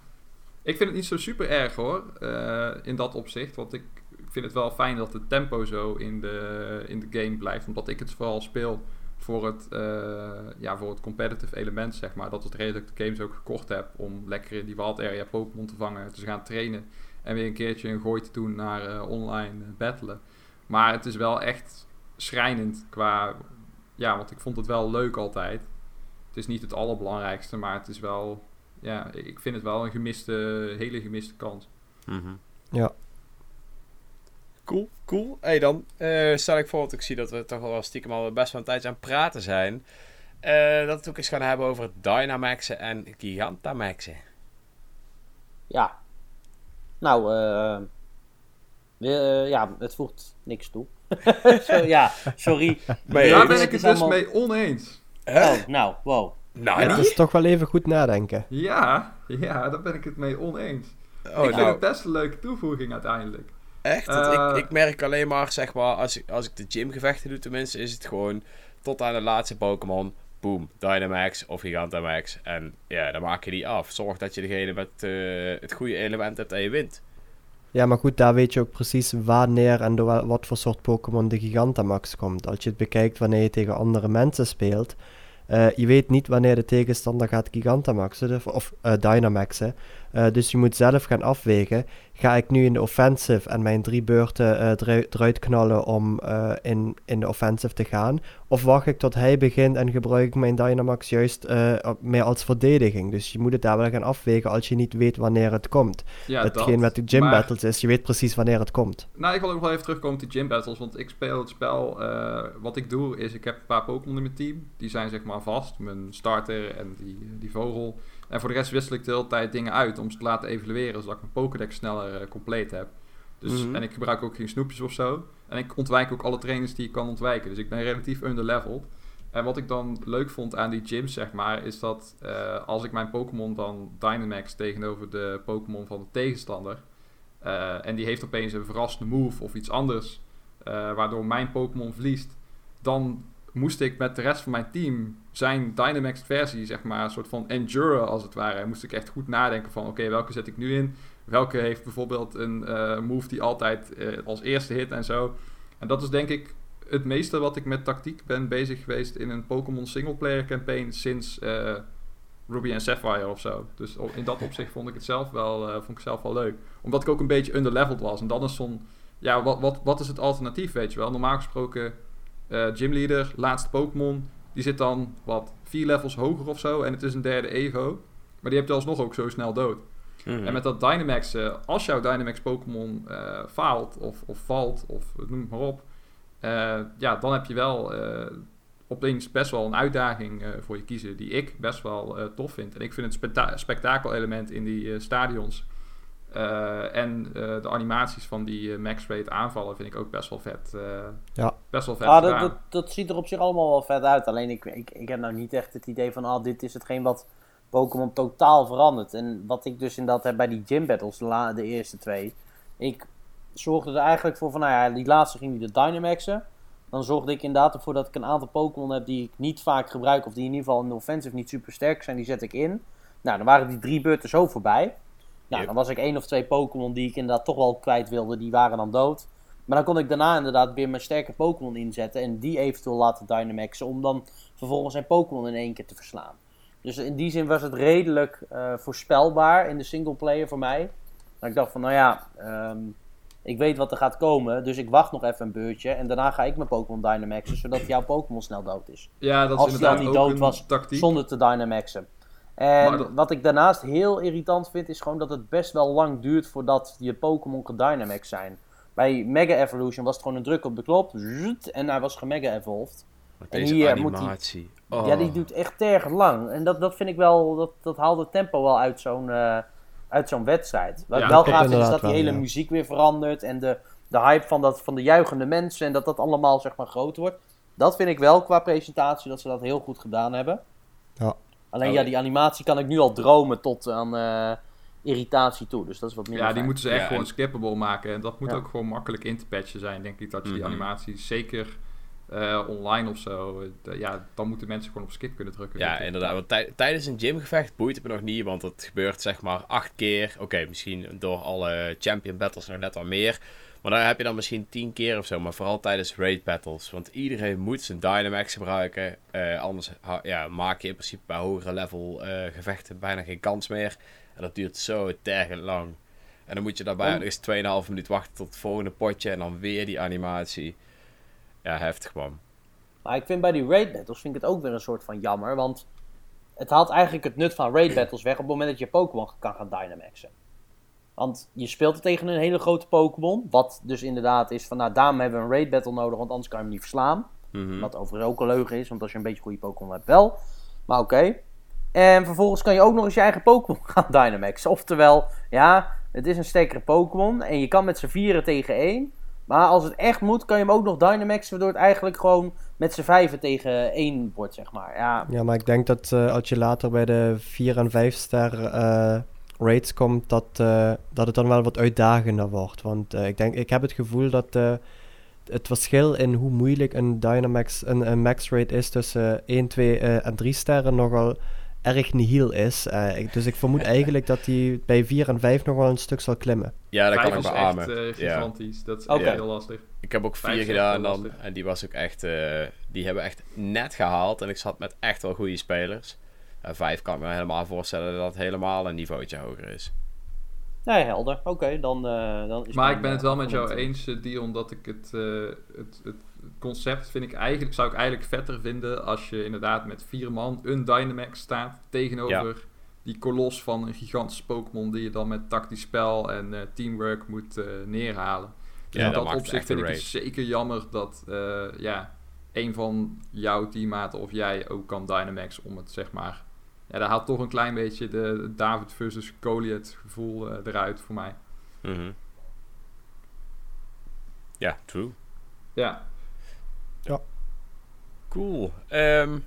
Ik vind het niet zo super erg hoor, eh, in dat opzicht. Want ik, vind het wel fijn dat het tempo zo in de, in de game blijft. Omdat ik het vooral speel voor het, eh, ja, voor het competitive element, zeg maar. Dat is de reden dat ik de games ook gekocht heb. Om lekker in die wild area Pokémon te vangen, te gaan trainen. En weer een keertje een gooi te doen naar eh, online battlen. Maar het is wel echt schrijnend qua... Ja, want ik vond het wel leuk altijd. Het is niet het allerbelangrijkste, maar het is wel... Ja, ik vind het wel een gemiste, hele gemiste kans. Mhm. Ja. Cool, cool. Hey, dan eh, stel ik voor, want ik zie dat we toch wel stiekem al best wel een tijdje aan het praten zijn. eh, dat we het ook eens gaan hebben over Dynamaxen en Gigantamaxen. Ja. Nou, eh, we- ja, het voegt niks toe. Zo, ja, sorry. Maar Daar ja, ben ik het dus allemaal- mee oneens. Oh, nou, wow. Nou, Het is toch wel even goed nadenken. Ja, ja, daar ben ik het mee oneens. Oh, ik vind nou, het best een leuke toevoeging uiteindelijk. echt? Eh, ik, ik merk alleen maar, zeg maar, als ik, als ik de gymgevechten doe tenminste, is het gewoon tot aan de laatste Pokémon. Boom, Dynamax of Gigantamax. En ja, dan maak je die af. Zorg dat je degene met eh, het goede element hebt en je wint. Ja, maar goed, daar weet je ook precies wanneer en door wat voor soort Pokémon de Gigantamax komt. Als je het bekijkt wanneer je tegen andere mensen speelt, eh, je weet niet wanneer de tegenstander gaat Gigantamaxen of, eh, Dynamaxen. Eh, dus je moet zelf gaan afwegen. Ga ik nu in de offensive en mijn drie beurten eru- eruit knallen om eh, in, in de offensive te gaan? Of wacht ik tot hij begint en gebruik ik mijn Dynamax juist meer als verdediging? Dus je moet het daar wel gaan afwegen als je niet weet wanneer het komt. Ja, Hetgeen met de gym Maar- battles is, je weet precies wanneer het komt. Nou, ik wil ook wel even terugkomen op die gym battles. Want ik speel het spel. wat ik doe is, ik heb een paar Pokémon in mijn team. Die zijn zeg maar vast. Mijn starter en die, die vogel. En voor de rest wissel ik de hele tijd dingen uit om ze te laten evalueren. Zodat ik mijn Pokédex sneller eh, compleet heb. Dus, Mhm. En ik gebruik ook geen snoepjes of zo. En ik ontwijk ook alle trainers die ik kan ontwijken. Dus ik ben relatief underleveled. En wat ik dan leuk vond aan die gyms, zeg maar, is dat eh, als ik mijn Pokémon dan Dynamax tegenover de Pokémon van de tegenstander. eh, en die heeft opeens een verrassende move of iets anders. waardoor mijn Pokémon verliest. Dan moest ik met de rest van mijn team zijn Dynamax versie, zeg maar, een soort van enduren als het ware. Moest ik echt goed nadenken van, oké, welke zet ik nu in? Welke heeft bijvoorbeeld een eh, move die altijd eh, als eerste hit en zo. En dat is denk ik het meeste wat ik met tactiek ben bezig geweest in een Pokémon singleplayer campaign sinds eh, Ruby en Sapphire of zo. Dus in dat opzicht vond ik het zelf wel, vond ik zelf wel leuk. Omdat ik ook een beetje underleveled was. En dan is zo'n, ja, wat, wat, wat is het alternatief, weet je wel? Normaal gesproken, eh gymleader, laatste Pokémon, die zit dan wat vier levels hoger of zo. En het is een derde Evo. Maar die heb je alsnog ook zo snel dood. Mhm. En met dat Dynamax, eh, als jouw Dynamax Pokémon eh, faalt of, of valt, of noem het maar op, ja, dan heb je wel opeens best wel een uitdaging voor je kiezen, die ik best wel tof vind. En ik vind het spekta spektakelelement in die stadions eh, en eh, de animaties van die eh, max rate aanvallen vind ik ook best wel vet. eh, Ja. Best wel vet Ah, dat, dat, dat ziet er op zich allemaal wel vet uit. Alleen ik, ik, ik heb nou niet echt het idee van, ah, dit is hetgeen wat Pokémon totaal verandert. En wat ik dus inderdaad heb bij die gym battles, de, la- de eerste twee. Ik zorgde er eigenlijk voor van, nou ja, die laatste ging die de Dynamaxen. Dan zorgde ik inderdaad ervoor dat ik een aantal Pokémon heb die ik niet vaak gebruik. Of die in ieder geval in de offensive niet super sterk zijn. Die zet ik in. Nou, dan waren die drie beurten zo voorbij. Nou, dan was ik één of twee Pokémon die ik inderdaad toch wel kwijt wilde. Die waren dan dood. Maar dan kon ik daarna inderdaad weer mijn sterke Pokémon inzetten. En die eventueel laten Dynamaxen. Om dan vervolgens zijn Pokémon in één keer te verslaan. Dus in die zin was het redelijk eh, voorspelbaar in de singleplayer voor mij. Dat ik dacht van, nou ja, ehm, ik weet wat er gaat komen. Dus ik wacht nog even een beurtje. En daarna ga ik mijn Pokémon Dynamaxen. Zodat jouw Pokémon snel dood is. ja, dat als is die al inderdaad niet ook dood een was, tactiek. Zonder te Dynamaxen. En dat- wat ik daarnaast heel irritant vind, is gewoon dat het best wel lang duurt voordat je Pokémon gedynamax zijn. Bij Mega Evolution was het gewoon een druk op de knop. zzt, En hij was gemega evolved. En deze hier moet die- animatie. Oh. Ja, die doet echt terg lang. En dat, dat vind ik wel, dat, dat haalt het tempo wel uit zo'n eh, uit zo'n wedstrijd. Wat Ja, ik wel gaaf vind, is inderdaad dat die wel, hele ja. muziek weer verandert. En de, de hype van, dat, van de juichende mensen. En dat dat allemaal zeg maar groot wordt. Dat vind ik wel qua presentatie, dat ze dat heel goed gedaan hebben. Ja. Alleen Oh. ja, die animatie kan ik nu al dromen tot aan eh, irritatie toe. Dus dat is wat minder Ja, die fijn. moeten ze echt Ja, gewoon en- skippable maken. En dat moet Ja. ook gewoon makkelijk in te patchen zijn, denk ik. Dat je die Mhm. animaties zeker eh, online of zo... eh, ja, dan moeten mensen gewoon op skip kunnen drukken. Ja, inderdaad. Want tij- tijdens een gymgevecht boeit het me nog niet, want het gebeurt zeg maar acht keer. Oké, misschien door alle champion battles nog net wat meer. Maar dan heb je dan misschien tien keer of zo, maar vooral tijdens raid battles. Want iedereen moet zijn Dynamax gebruiken. eh, anders ja, maak je in principe bij hogere level eh, gevechten bijna geen kans meer. En dat duurt zo tergend lang. En dan moet je daarbij Om- nog eens 2,5 minuut wachten tot het volgende potje. En dan weer die animatie. Ja, heftig man. Maar ik vind bij die raid battles vind ik het ook weer een soort van jammer. Want het haalt eigenlijk het nut van raid battles weg op het moment dat je Pokémon kan gaan Dynamaxen. Want je speelt tegen een hele grote Pokémon. Wat dus inderdaad is van, nou daarom hebben we een raid battle nodig, want anders kan je hem niet verslaan. Mhm. Wat overigens ook een leugen is, want als je een beetje goede Pokémon hebt wel. Maar oké. En vervolgens kan je ook nog eens je eigen Pokémon gaan Dynamaxen. Oftewel, ja, het is een sterkere Pokémon. En je kan met z'n vieren tegen één. Maar als het echt moet, kan je hem ook nog Dynamaxen, waardoor het eigenlijk gewoon met z'n vijven tegen één wordt, zeg maar. Ja, Ja, maar ik denk dat eh, als je later bij de 4 en 5 ster eh rates komt, dat, eh, dat het dan wel wat uitdagender wordt. Want eh, ik, denk, ik heb het gevoel dat eh, het verschil in hoe moeilijk een Dynamax, een, een max rate is tussen 1, 2 eh, en 3 sterren nogal erg nihil is. Eh, ik- dus ik vermoed eigenlijk dat die bij 4 en 5 nog wel een stuk zal klimmen. Ja, dat kan ik is beamen. echt eh, Ja. gigantisch. Dat is heel lastig. Ik heb ook Vijf vier is echt gedaan dan. En die was ook echt. eh, die hebben echt net gehaald. En ik zat met echt wel goede spelers. En vijf kan ik me helemaal voorstellen dat het helemaal een niveautje hoger is. nee, helder. Oké, dan, eh, dan is Maar mijn, ik ben het eh, wel met jou eens, eh, Dion, dat ik het, eh, het, het concept vind ik eigenlijk, zou ik eigenlijk vetter vinden als je inderdaad met vier man een Dynamax staat tegenover die kolos van een gigantische Pokémon die je dan met tactisch spel en eh, teamwork moet eh, neerhalen. Dus Ja, in dat opzicht vind ik het zeker jammer dat eh, ja, een van jouw teammaten of jij ook kan Dynamax om het zeg maar... Ja, daar haalt toch een klein beetje de David versus Goliath gevoel eh, eruit voor mij. Mhm. Ja, true. Ja, Cool. Ehm,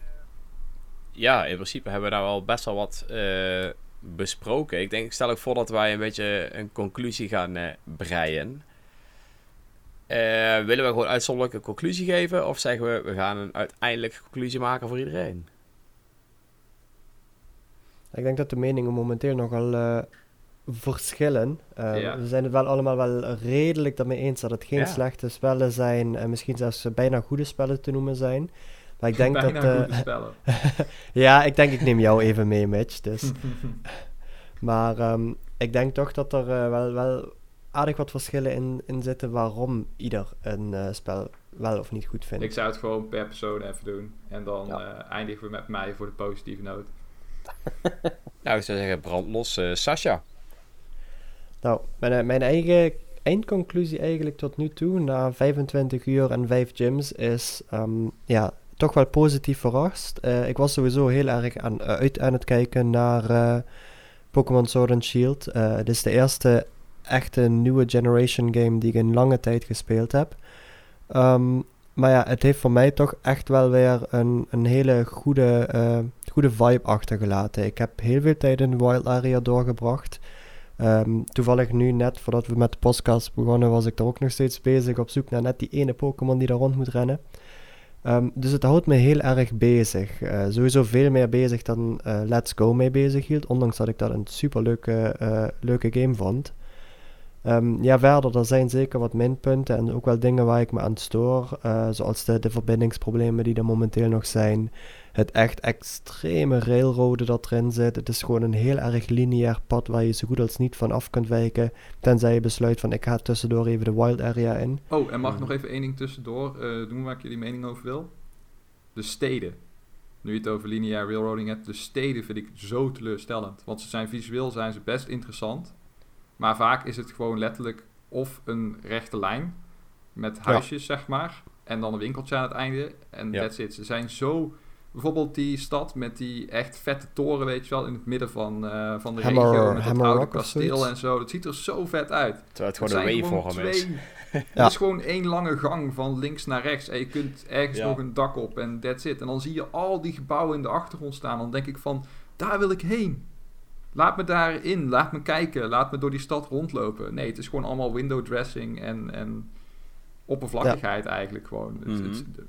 ja, in principe hebben we daar wel best wel wat eh, besproken. Ik denk, ik stel ook voor dat wij een beetje een conclusie gaan eh, breien. Eh, willen we gewoon uitzonderlijk een conclusie geven? Of zeggen we, we gaan een uiteindelijke conclusie maken voor iedereen? Ik denk dat de meningen momenteel nogal eh, verschillen. Eh, Ja. We zijn het wel allemaal wel redelijk daarmee eens dat het geen Ja. slechte spellen zijn. En misschien zelfs bijna goede spellen te noemen zijn. Maar ik denk bijna dat... eh, goede spellen. ja, ik denk ik neem jou even mee, Mitch. Dus. Maar ehm, ik denk toch dat er wel, wel aardig wat verschillen in, in zitten waarom ieder een spel wel of niet goed vindt. Ik zou het gewoon per persoon even doen. En dan Ja. eindigen we met mij voor de positieve noot. Nou, ik zou zeggen, brandlos. eh Sascha. Nou, mijn, eh, mijn eigen eindconclusie eigenlijk tot nu toe, na 25 uur en 5 gyms, is ehm, ja, toch wel positief verrast. Eh, ik was sowieso heel erg aan, uit aan het kijken naar Pokémon Sword and Shield. Het is de eerste echte nieuwe generation game die ik in lange tijd gespeeld heb. Ehm, maar ja, het heeft voor mij toch echt wel weer een, een hele goede, eh, goede vibe achtergelaten. Ik heb heel veel tijd in de Wild Area doorgebracht. Ehm, toevallig nu net, voordat we met de podcast begonnen, was ik er ook nog steeds bezig op zoek naar net die ene Pokémon die daar rond moet rennen. Ehm, dus het houdt me heel erg bezig. Eh, sowieso veel meer bezig dan eh, Let's Go mee bezig hield, ondanks dat ik dat een eh, leuke game vond. Ehm, ja, verder, er zijn zeker wat minpunten en ook wel dingen waar ik me aan stoor, eh, zoals de, de verbindingsproblemen die er momenteel nog zijn. Het echt extreme railroaden dat erin zit. Het is gewoon een heel erg lineair pad waar je zo goed als niet van af kunt wijken. Tenzij je besluit van ik ga tussendoor even de wild area in. Oh, en mag ik nog even één ding tussendoor eh, doen waar ik jullie mening over wil? De steden. Nu je het over lineair railroading hebt, de steden vind ik zo teleurstellend. Want ze zijn visueel zijn ze best interessant. Maar vaak is het gewoon letterlijk of een rechte lijn met huisjes, zeg maar. En dan een winkeltje aan het einde. En Ja. that's it. Ze zijn zo... Bijvoorbeeld die stad met die echt vette toren, weet je wel, in het midden van, eh, van de Hammer- regio. Met dat Hammer oude Rock of kasteel en zo. Dat ziet er zo vet uit. Terwijl het Het gewoon een wavevorm is. Ja. Het is gewoon één lange gang van links naar rechts. En je kunt ergens Ja. nog een dak op en that's it. En dan zie je al die gebouwen in de achtergrond staan. Dan denk ik van, daar wil ik heen. Laat me daarin, laat me kijken, laat me door die stad rondlopen. Nee, het is gewoon allemaal window dressing en, en oppervlakkigheid eigenlijk gewoon. Het- Mhm. het, het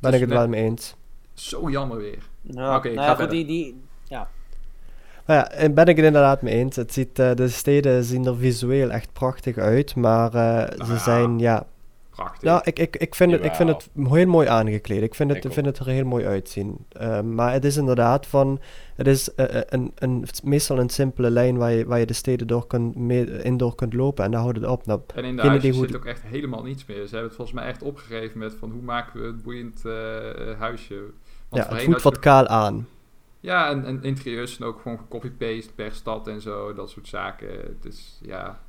Ben is ik het wel mee eens. Zo jammer weer. Nou, Oké, ik nou ga ja, die, die, ja. Maar ja, en ben ik het inderdaad mee eens. Het ziet, eh, de steden zien er visueel echt prachtig uit, maar eh, Nou ze ja. zijn, ja... Prachtig. Nou, ik, ik, ik, vind het, ik vind het heel mooi aangekleed. Ik vind het, Ik vind het er heel mooi uitzien. Eh, maar het is inderdaad van... Het is eh, eh, een, een, meestal een simpele lijn waar je, waar je de steden door kunt, mee, in door kunt lopen en daar houdt het op. Nou, En in de huisjes hoe zit ook echt helemaal niets meer. Ze hebben het volgens mij echt opgegeven met van hoe maken we het boeiend eh, huisje. Want ja, het voelt wat kaal aan. Ja, en, en interieurs zijn ook gewoon gecopy-paste per stad en zo, dat soort zaken. Het is, ja,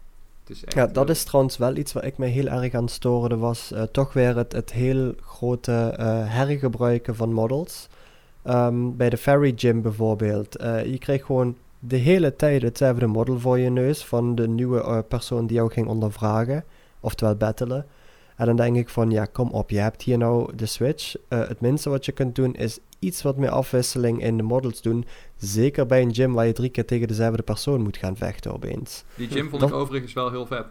Ja, dat eh, is trouwens wel iets waar ik me heel erg aan stoorde. Was eh, toch weer het, het heel grote eh, hergebruiken van models. Ehm, bij de Fairy Gym bijvoorbeeld. eh, je kreeg gewoon de hele tijd hetzelfde model voor je neus van de nieuwe persoon die jou ging ondervragen. Oftewel battelen. En dan denk ik van, ja, kom op, je hebt hier nou de Switch. Eh, het minste wat je kunt doen is iets wat meer afwisseling in de models doen. Zeker bij een gym waar je drie keer tegen dezelfde persoon moet gaan vechten opeens. Die gym vond Dat- ik overigens wel heel vet.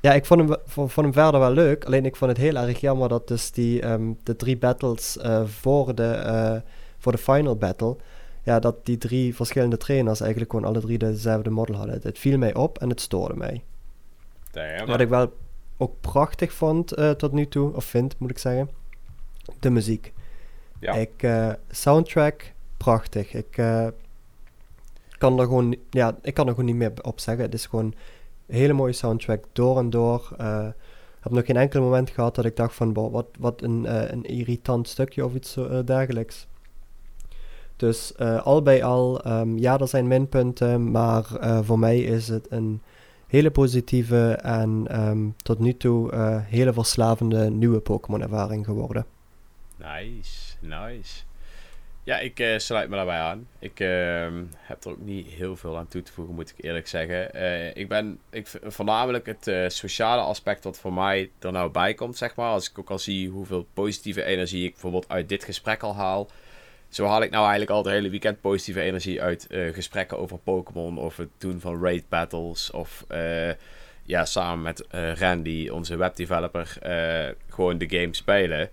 Ja, ik vond hem, vond hem verder wel leuk. Alleen ik vond het heel erg jammer dat dus die, ehm, de drie battles eh, voor, de, eh, voor de final battle... Ja, dat die drie verschillende trainers eigenlijk gewoon alle drie dezelfde model hadden. Het viel mij op en het stoorde mij. Damn. Wat ik wel ook prachtig vond eh, tot nu toe, of vind moet ik zeggen, de muziek. Ja. Ik, eh, soundtrack, prachtig. Ik eh, kan er gewoon, ja, ik kan er gewoon niet meer op zeggen. Het is gewoon een hele mooie soundtrack, door en door. Ik heb nog geen enkel moment gehad dat ik dacht van, boh, wat, wat een, een irritant stukje of iets zo, dergelijks. Dus al bij al, ehm, ja, er zijn minpunten, maar voor mij is het een hele positieve en ehm, tot nu toe eh, hele verslavende nieuwe Pokémon-ervaring geworden. Nice, nice. Ja, ik eh, sluit me daarbij aan. Ik ehm, heb er ook niet heel veel aan toe te voegen, moet ik eerlijk zeggen. Eh, ik ben ik, voornamelijk het sociale aspect wat voor mij er nou bij komt, zeg maar. Als ik ook al zie hoeveel positieve energie ik bijvoorbeeld uit dit gesprek al haal. Zo haal ik nou eigenlijk al het hele weekend positieve energie uit eh, gesprekken over Pokémon. Of het doen van raid battles. Of eh, ja, samen met eh, Randy, onze webdeveloper, gewoon de game spelen.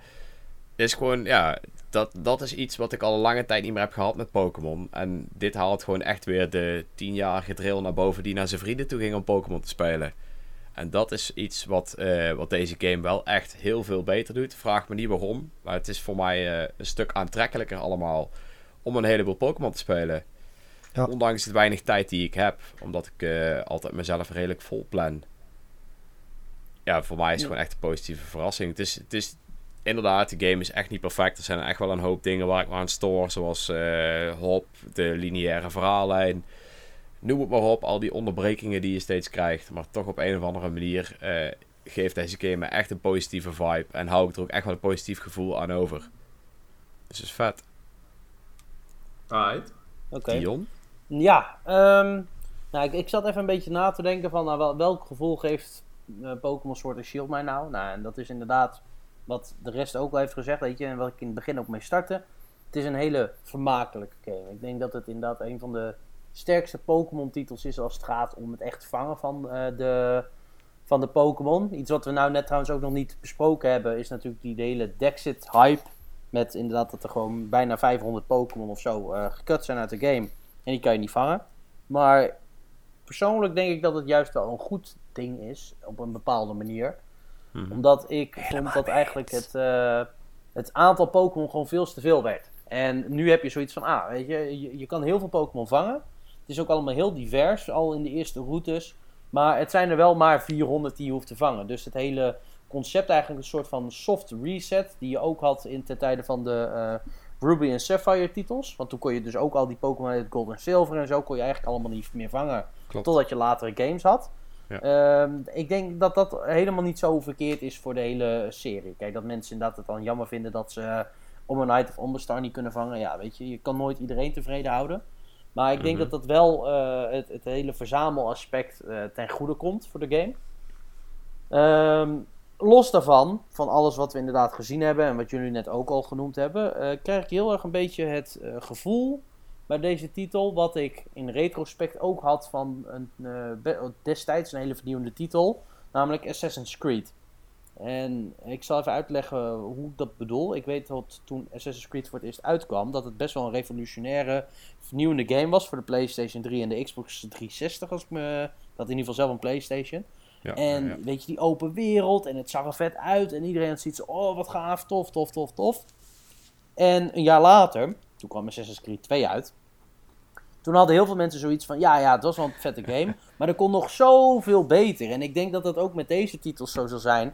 Is gewoon, ja, dat, dat is iets wat ik al een lange tijd niet meer heb gehad met Pokémon. En dit haalt gewoon echt weer de tienjarige drill naar boven die naar zijn vrienden toe ging om Pokémon te spelen. En dat is iets wat, eh, wat deze game wel echt heel veel beter doet. Vraag me niet waarom, maar het is voor mij eh, een stuk aantrekkelijker allemaal om een heleboel Pokémon te spelen. Ja. Ondanks de weinig tijd die ik heb, omdat ik eh, altijd mezelf redelijk vol plan. Ja, voor mij is het Ja. gewoon echt een positieve verrassing. Het is, het is inderdaad, de game is echt niet perfect. Er zijn echt wel een hoop dingen waar ik me aan stoor. Zoals hop, de lineaire verhaallijn. Noem het maar op, al die onderbrekingen die je steeds krijgt. Maar toch op een of andere manier eh, geeft deze game me echt een positieve vibe. En hou ik er ook echt wel een positief gevoel aan over. Dus het is vet. Right. Oké. Dion? Ja, ehm, nou, ik, ik zat even een beetje na te denken van nou, wel, welk gevoel geeft eh, Pokémon Sword and Shield mij nou? Nou, en dat is inderdaad wat de rest ook al heeft gezegd, weet je, en wat ik in het begin ook mee startte. Het is een hele vermakelijke game. Ik denk dat het inderdaad een van de sterkste Pokémon titels is als het gaat om het echt vangen van eh, de, van de Pokémon. Iets wat we nou net trouwens ook nog niet besproken hebben, is natuurlijk die hele Dexit hype. Met inderdaad dat er gewoon bijna 500 Pokémon of zo eh gekut zijn uit de game. En die kan je niet vangen. Maar persoonlijk denk ik dat het juist wel een goed ding is. Op een bepaalde manier. Mhm. Omdat ik vond dat eigenlijk het, eh, het aantal Pokémon gewoon veel te veel werd. En nu heb je zoiets van, ah, weet je, je, je kan heel veel Pokémon vangen. Het is ook allemaal heel divers, al in de eerste routes. Maar het zijn er wel maar 400 die je hoeft te vangen. Dus het hele concept eigenlijk een soort van soft reset. Die je ook had in ten tijde van de eh, Ruby en Sapphire titels. Want toen kon je dus ook al die Pokémon uit Gold en Silver en zo kon je eigenlijk allemaal niet meer vangen. Klopt. Totdat je latere games had. Ja. Ehm, ik denk dat dat helemaal niet zo verkeerd is voor de hele serie. Kijk, dat mensen inderdaad het dan jammer vinden dat ze eh, om een Night of Ombestar niet kunnen vangen. Ja, weet je, je kan nooit iedereen tevreden houden. Maar ik denk Mhm. dat dat wel eh, het, het hele verzamelaspect eh, ten goede komt voor de game. Ehm, los daarvan, van alles wat we inderdaad gezien hebben en wat jullie net ook al genoemd hebben, eh, krijg ik heel erg een beetje het gevoel bij deze titel, wat ik in retrospect ook had van een, destijds een hele vernieuwende titel, namelijk Assassin's Creed. En ik zal even uitleggen hoe ik dat bedoel. Ik weet dat toen Assassin's Creed voor het eerst uitkwam, dat het best wel een revolutionaire, vernieuwende game was voor de PlayStation 3 en de Xbox 360. Als ik me, dat in ieder geval zelf een PlayStation. Ja, En ja, weet je, die open wereld en het zag er vet uit en iedereen had zoiets oh wat gaaf, tof, tof, tof, tof. En een jaar later, toen kwam Assassin's Creed 2 uit. Toen hadden heel veel mensen zoiets van, ja, ja, het was wel een vette game, maar er kon nog zoveel beter. En ik denk dat dat ook met deze titels zo zal zijn.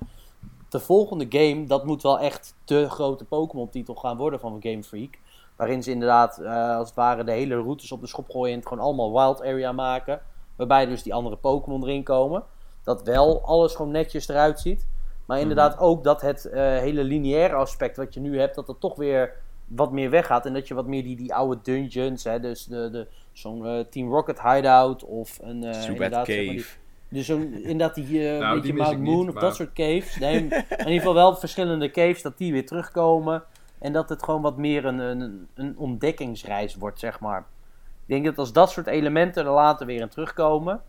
De volgende game, dat moet wel echt de grote Pokémon-titel gaan worden van Game Freak. Waarin ze inderdaad, eh, als het ware, de hele routes op de schop gooien en het gewoon allemaal wild area maken. Waarbij dus die andere Pokémon erin komen. Dat wel alles gewoon netjes eruit ziet. Maar inderdaad ook dat het eh, hele lineaire aspect wat je nu hebt, dat dat toch weer wat meer weggaat. En dat je wat meer die, die oude dungeons, hè, dus de, de, zo'n eh, Team Rocket hideout of een... zeg maar, Cave. die- Dus zo'n, inderdaad die, uh, Nou, beetje die mis Mount ik Moon niet, of maar- dat soort caves. Nee, in ieder geval wel verschillende caves, dat die weer terugkomen. En dat het gewoon wat meer een, een, een ontdekkingsreis wordt, zeg maar. Ik denk dat als dat soort elementen er later weer in terugkomen...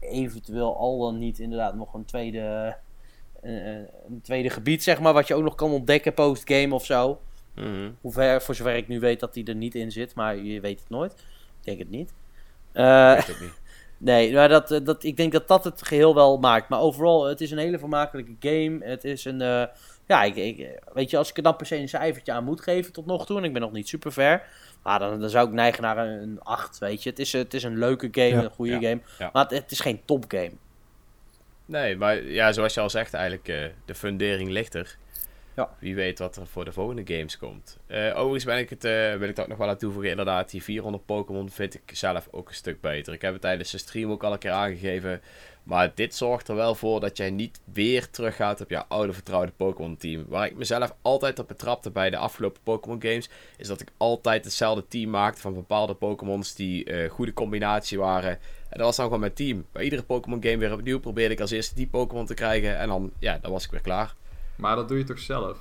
Eventueel al dan niet inderdaad nog een tweede, eh, een tweede gebied, zeg maar... Wat je ook nog kan ontdekken post-game of zo. Mhm. Hoever, voor zover ik nu weet dat die er niet in zit, maar je weet het nooit. Ik denk het niet. Eh, Weet het niet. Nee, maar dat, eh, dat, ik denk dat dat het geheel wel maakt. Maar overal, het is een hele vermakelijke game. Het is een... eh, ja, ik, ik, weet je, als ik er dan per se een cijfertje aan moet geven tot nog toe... en ik ben nog niet super ver... Maar dan, dan zou ik neigen naar een, een 8, weet je. Het is, het is een leuke game, Ja. een goede Ja, game. ja. Maar het, het is geen topgame. Nee, maar ja, zoals je al zegt, eigenlijk eh, de fundering ligt er. Ja. Wie weet wat er voor de volgende games komt. Eh, overigens ben ik het, eh, wil ik dat nog wel aan toevoegen. Inderdaad, die 400 Pokémon vind ik zelf ook een stuk beter. Ik heb het tijdens de stream ook al een keer aangegeven. Maar dit zorgt er wel voor dat jij niet weer teruggaat op jouw oude vertrouwde Pokémon team. Waar ik mezelf altijd op betrapte bij de afgelopen Pokémon games. Is dat ik altijd hetzelfde team maakte van bepaalde Pokémons die eh goede combinatie waren. En dat was dan gewoon mijn team. Bij iedere Pokémon game weer opnieuw probeerde ik als eerste die Pokémon te krijgen. En dan, ja, dan was ik weer klaar. Maar dat doe je toch zelf?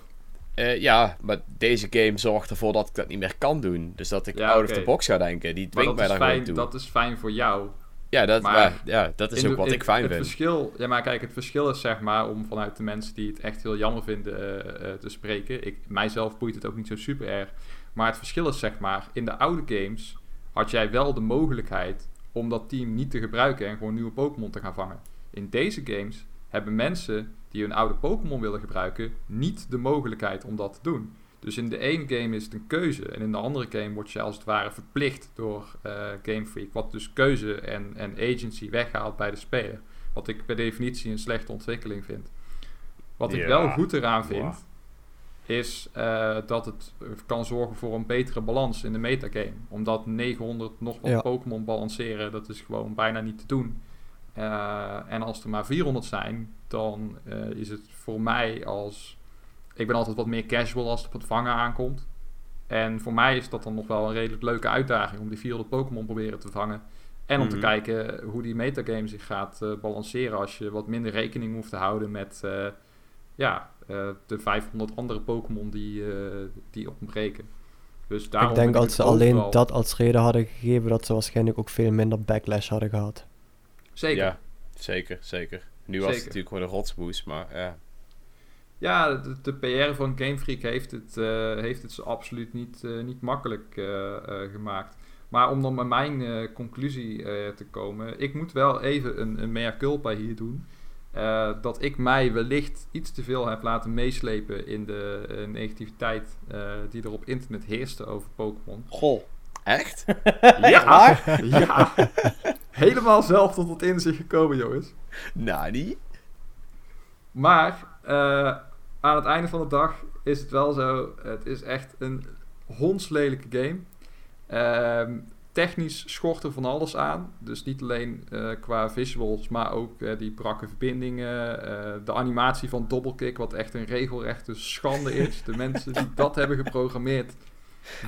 Eh, ja, maar deze game zorgt ervoor dat ik dat niet meer kan doen. Dus dat ik Ja, out of the box ga denken. Die dwingt mij daar gewoon toe. dat is fijn voor jou. ja, dat, maar- maar, ja, dat is ook de- wat in- ik fijn het vind. Verschil, ja, maar kijk, het verschil is zeg maar om vanuit de mensen die het echt heel jammer vinden eh, eh, te spreken. Ik, mijzelf boeit het ook niet zo super erg. Maar het verschil is zeg maar, in de oude games had jij wel de mogelijkheid om dat team niet te gebruiken en gewoon nieuwe Pokémon te gaan vangen. In deze games hebben mensen die hun oude Pokémon willen gebruiken niet de mogelijkheid om dat te doen. Dus in de ene game is het een keuze en in de andere game word je als het ware verplicht door eh, Game Freak. Wat dus keuze en, en agency weghaalt bij de speler. Wat ik per definitie een slechte ontwikkeling vind. Wat ik wel goed eraan vind, Wow. is eh, dat het kan zorgen voor een betere balans in de metagame. Omdat 900 nog wat Ja. Pokémon balanceren, dat is gewoon bijna niet te doen. Eh, en als er maar 400 zijn, dan eh, is het voor mij als... Ik ben altijd wat meer casual als het op het vangen aankomt. En voor mij is dat dan nog wel een redelijk leuke uitdaging om die 400 Pokémon proberen te vangen. En om te Mhm. kijken hoe die metagame zich gaat eh, balanceren als je wat minder rekening hoeft te houden met eh, ja, eh, de 500 andere Pokémon die, eh, die ontbreken. Dus daarom ik denk als ze alleen dat als reden hadden gegeven, dat ze waarschijnlijk ook veel minder backlash hadden gehad. Zeker. Ja, zeker, zeker. Nu was het natuurlijk gewoon een rotsboes, maar ja. Ja, de, de PR van Game Freak heeft het, eh, heeft het ze absoluut niet, eh, niet makkelijk eh, eh, gemaakt. Maar om dan bij mijn eh, conclusie eh, te komen, ik moet wel even een, een mea culpa hier doen. Eh, dat ik mij wellicht iets te veel heb laten meeslepen in de negativiteit eh, die er op internet heerste over Pokémon. Goh. Echt? Ja, ja. Helemaal zelf tot het inzicht gekomen, jongens. die. Maar eh, aan het einde van de dag is het wel zo. Het is echt een hondslelijke game. Ehm, technisch schort er van alles aan. Dus niet alleen eh, qua visuals, maar ook eh, die brakke verbindingen. de animatie van Doublekick, wat echt een regelrechte schande is. De mensen die dat hebben geprogrammeerd.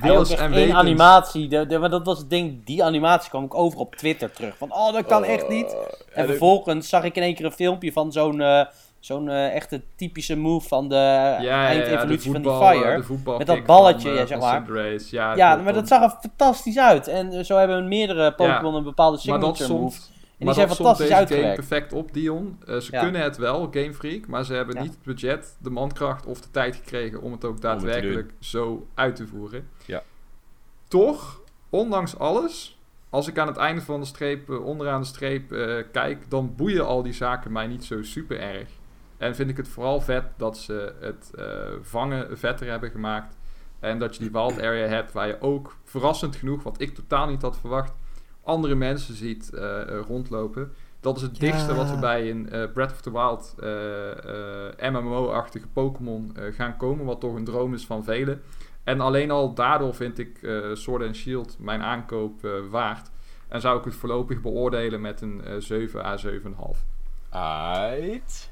En één wetens. animatie. De, de, maar dat was het ding, die animatie kwam ik over op Twitter terug. Van, oh, dat kan echt niet. Oh, En vervolgens zag ik in één keer een filmpje van zo'n eh, zo'n eh, echte typische move van de Ja, ja, ja, de eindevolutie van die Fire. de Met dat balletje, van, eh, zeg maar. Ja, maar dat zag er fantastisch uit. En zo hebben meerdere Pokémon een bepaalde signature move. Maar die zijn dat somt fantastisch deze game perfect op, Dion. Eh, ze Ja. kunnen het wel, Game Freak, maar ze hebben Ja. niet het budget, de mankracht of de tijd gekregen om het ook daadwerkelijk zo uit te voeren. Ja. Toch, ondanks alles, als ik aan het einde van de streep, eh, onderaan de streep eh, kijk, dan boeien al die zaken mij niet zo super erg. En vind ik het vooral vet dat ze het eh, vangen vetter hebben gemaakt. En dat je die wild area hebt waar je ook, verrassend genoeg, wat ik totaal niet had verwacht, andere mensen ziet eh, eh, rondlopen. Dat is het Ja. dichtste wat we bij een eh, Breath of the Wild eh, eh, MMO-achtige Pokémon eh, gaan komen. Wat toch een droom is van velen. En alleen al daardoor vind ik eh Sword and Shield mijn aankoop eh, waard. En zou ik het voorlopig beoordelen met een eh 7 à 7,5. Aight.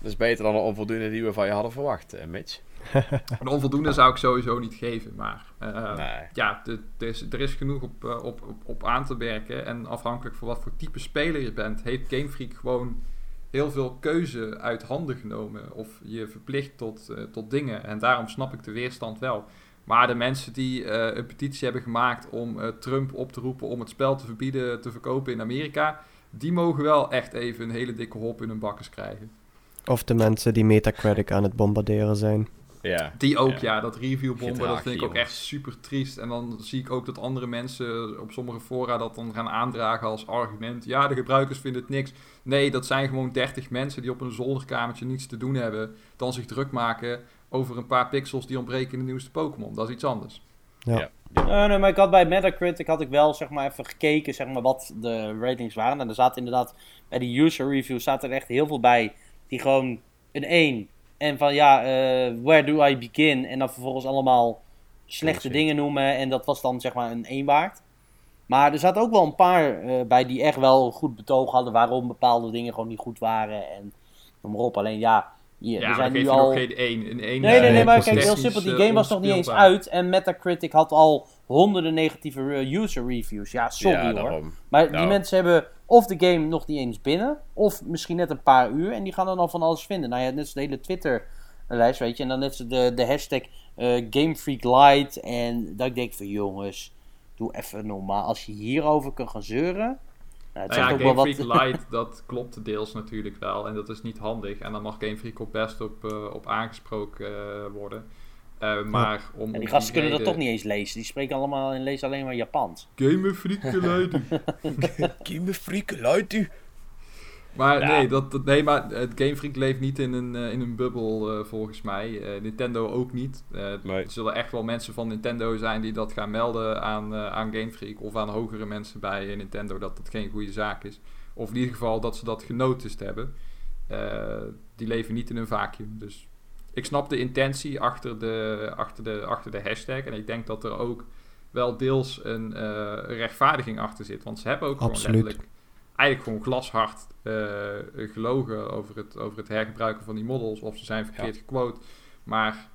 Dat is beter dan een onvoldoende die we van je hadden verwacht, Mitch. Een onvoldoende zou ik sowieso niet geven, maar eh, Nee. ja, de- er is, er is genoeg op, eh, op, op, op aan te werken. En afhankelijk van wat voor type speler je bent, heeft Game Freak gewoon heel veel keuze uit handen genomen. Of je verplicht tot, eh, tot dingen. En daarom snap ik de weerstand wel. Maar de mensen die eh, een petitie hebben gemaakt om eh, Trump op te roepen om het spel te verbieden te verkopen in Amerika, die mogen wel echt even een hele dikke hop in hun bakkes krijgen. Of de mensen die Metacritic aan het bombarderen zijn. Ja. Die ook, Ja. ja, dat reviewbomben, dat vind ik ook echt super triest. En dan zie ik ook dat andere mensen op sommige fora dat dan gaan aandragen als argument. Ja, de gebruikers vinden het niks. Nee, dat zijn gewoon 30 mensen die op een zolderkamertje niets te doen hebben. Dan zich druk maken over een paar pixels die ontbreken in de nieuwste Pokémon. Dat is iets anders. Ja. Nee, nee, maar ik had bij Metacritic had ik wel zeg maar even gekeken zeg maar, wat de ratings waren. En er zaten inderdaad bij die user reviews zaten er echt heel veel bij die gewoon een 1. En van ja, eh, where do I begin? En dan vervolgens allemaal slechte Bullshit. dingen noemen. En dat was dan zeg maar een 1 waard. Maar er zaten ook wel een paar eh, bij die echt wel goed betoog hadden waarom bepaalde dingen gewoon niet goed waren. En noem maar op. Alleen ja, hier, Ja, we zijn nu al... geen 1. Een 1 Nee, nee, nee, Nee, maar kijk, heel simpel. Die eh, game was nog niet eens uit. En Metacritic had al honderden negatieve user reviews. Ja, sorry ja, hoor. daarom. Maar die Nou. mensen hebben of de game nog niet eens binnen. Of misschien net een paar uur. En die gaan dan al van alles vinden. Nou ja, net als de hele Twitter-lijst, weet je. En dan net zo de, de hashtag eh GameFreakLight. En dat ik denk van jongens, doe even normaal. Als je hierover kan gaan zeuren. Nou, het Nou ja, ook wel Game wat... Freak Lite, dat klopt deels natuurlijk wel. En dat is niet handig. En dan mag Game Freak ook best op, eh, op aangesproken eh, worden. Eh, maar om, En die gasten kunnen dat toch niet eens lezen. Die spreken allemaal en lezen alleen maar Japans. Game Freak Lite. Give me freak, luid u. Maar Ja. nee, dat, dat- nee, maar het Game Freak leeft niet in een, eh, in een bubbel eh, volgens mij. Eh, Nintendo ook niet. Eh, Nee. Er zullen echt wel mensen van Nintendo zijn die dat gaan melden aan, eh, aan Game Freak of aan hogere mensen bij Nintendo dat dat geen goede zaak is. Of in ieder geval dat ze dat genoticed hebben. Eh, die leven niet in een vacuüm. Dus ik snap de intentie achter de, achter, de, achter de hashtag. En ik denk dat er ook wel deels een eh, rechtvaardiging achter zit. Want ze hebben ook gewoon Absoluut. letterlijk eigenlijk gewoon glashard eh, gelogen over het, over het hergebruiken van die models. Of ze zijn verkeerd gequote. Maar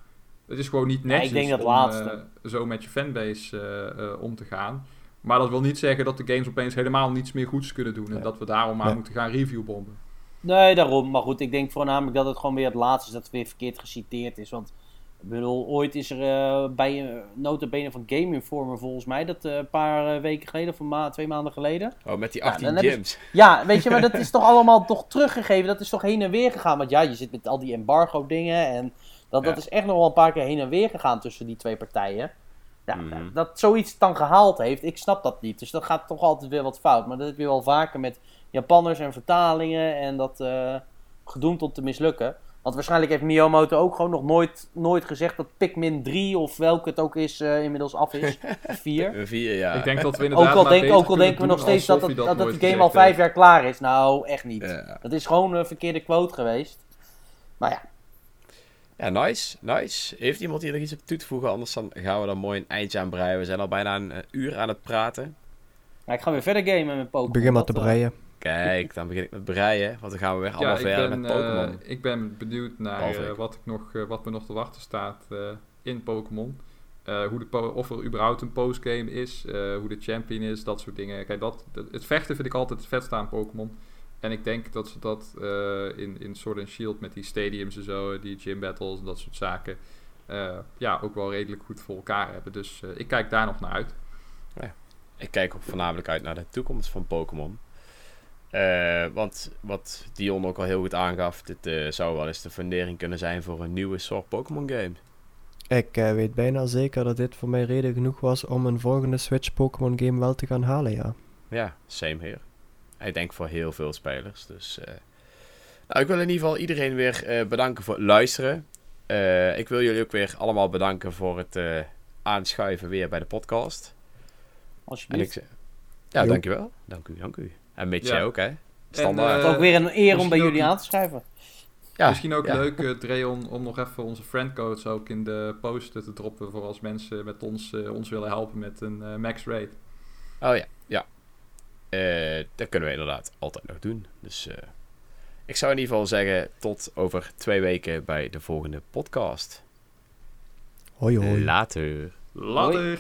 het is gewoon niet Ja, netjes ik denk dat om laatste. eh, zo met je fanbase om te gaan. Maar dat wil niet zeggen dat de games opeens helemaal niets meer goeds kunnen doen. En Nee. dat we daarom maar moeten gaan reviewbomben. Nee, daarom. Maar goed, ik denk voornamelijk dat het gewoon weer het laatste is dat het weer verkeerd geciteerd is. Want ik bedoel, ooit is er eh, bij een notabene van Game Informer volgens mij, dat eh, een paar eh, weken geleden, of ma twee maanden geleden. Oh, met die Ja, 18 dan hebben gyms. Ja, weet je, maar dat is toch allemaal toch teruggegeven. Dat is toch heen en weer gegaan. Want ja, je zit met al die embargo dingen en dat, dat Ja. is echt nog wel een paar keer heen en weer gegaan tussen die twee partijen. Ja, Mhm. dat zoiets dan gehaald heeft, ik snap dat niet. Dus dat gaat toch altijd weer wat fout. Maar dat heb je wel vaker met Japanners en vertalingen en dat eh gedoemd om te mislukken. Want waarschijnlijk heeft Miyamoto ook gewoon nog nooit, nooit gezegd dat Pikmin 3 of welke het ook is eh, inmiddels af is. 4. Een vier, ja. Ik denk dat we inderdaad Ook al, denk, ook al denken we nog steeds dat, dat, dat nooit de game al vijf heeft. jaar klaar is. Nou, echt niet. Ja. Dat is gewoon een verkeerde quote geweest. Maar ja, Ja, nice, nice. Heeft iemand hier nog iets op toe te voegen? Anders dan gaan we er mooi een eindje aan breien. We zijn al bijna een eh, uur aan het praten. maar ik ga weer verder gamen met Pokémon. Begin maar te breien. Kijk, dan begin ik met breien. Want dan gaan we weer allemaal Ja, verder ben, met Pokémon. eh, ik ben benieuwd naar eh, wat, ik nog, eh, wat me nog te wachten staat in Pokémon. Hoe de po- of er überhaupt een postgame is, hoe de champion is, dat soort dingen. Kijk, dat, dat- het vechten vind ik altijd het vetste aan Pokémon. En ik denk dat ze dat in, in Sword and Shield met die stadiums en zo, die gym battles en dat soort zaken, ja, ook wel redelijk goed voor elkaar hebben. Dus ik kijk daar nog naar uit. Ik kijk ook voornamelijk uit naar de toekomst van Pokémon. Eh, want wat Dion ook al heel goed aangaf, dit eh, zou wel eens de fundering kunnen zijn voor een nieuwe soort Pokémon game. Ik eh, weet bijna zeker dat dit voor mij reden genoeg was om een volgende Switch Pokémon game wel te gaan halen, ja. Ja, same here. Ik denk voor heel veel spelers. Dus, eh, nou, ik wil in ieder geval iedereen weer eh, bedanken voor het luisteren. Eh, ik wil jullie ook weer allemaal bedanken voor het eh, aanschuiven weer bij de podcast. Ik Alsjeblieft. zeg, ja, Jo. dankjewel. Dank u, dank u. En Mitch, Ja. ook, hè? Standaard. En, Het eh, is ook weer een eer om bij jullie een- aan te schrijven. ja, Misschien ook ja. leuk, Dreon, om nog even onze friendcodes ook in de post te droppen voor als mensen met ons, eh, ons willen helpen met een max rate. Oh ja, ja. Eh, dat kunnen we inderdaad altijd nog doen. Dus eh, ik zou in ieder geval zeggen tot over twee weken bij de volgende podcast. Hoi hoi. Later. Later.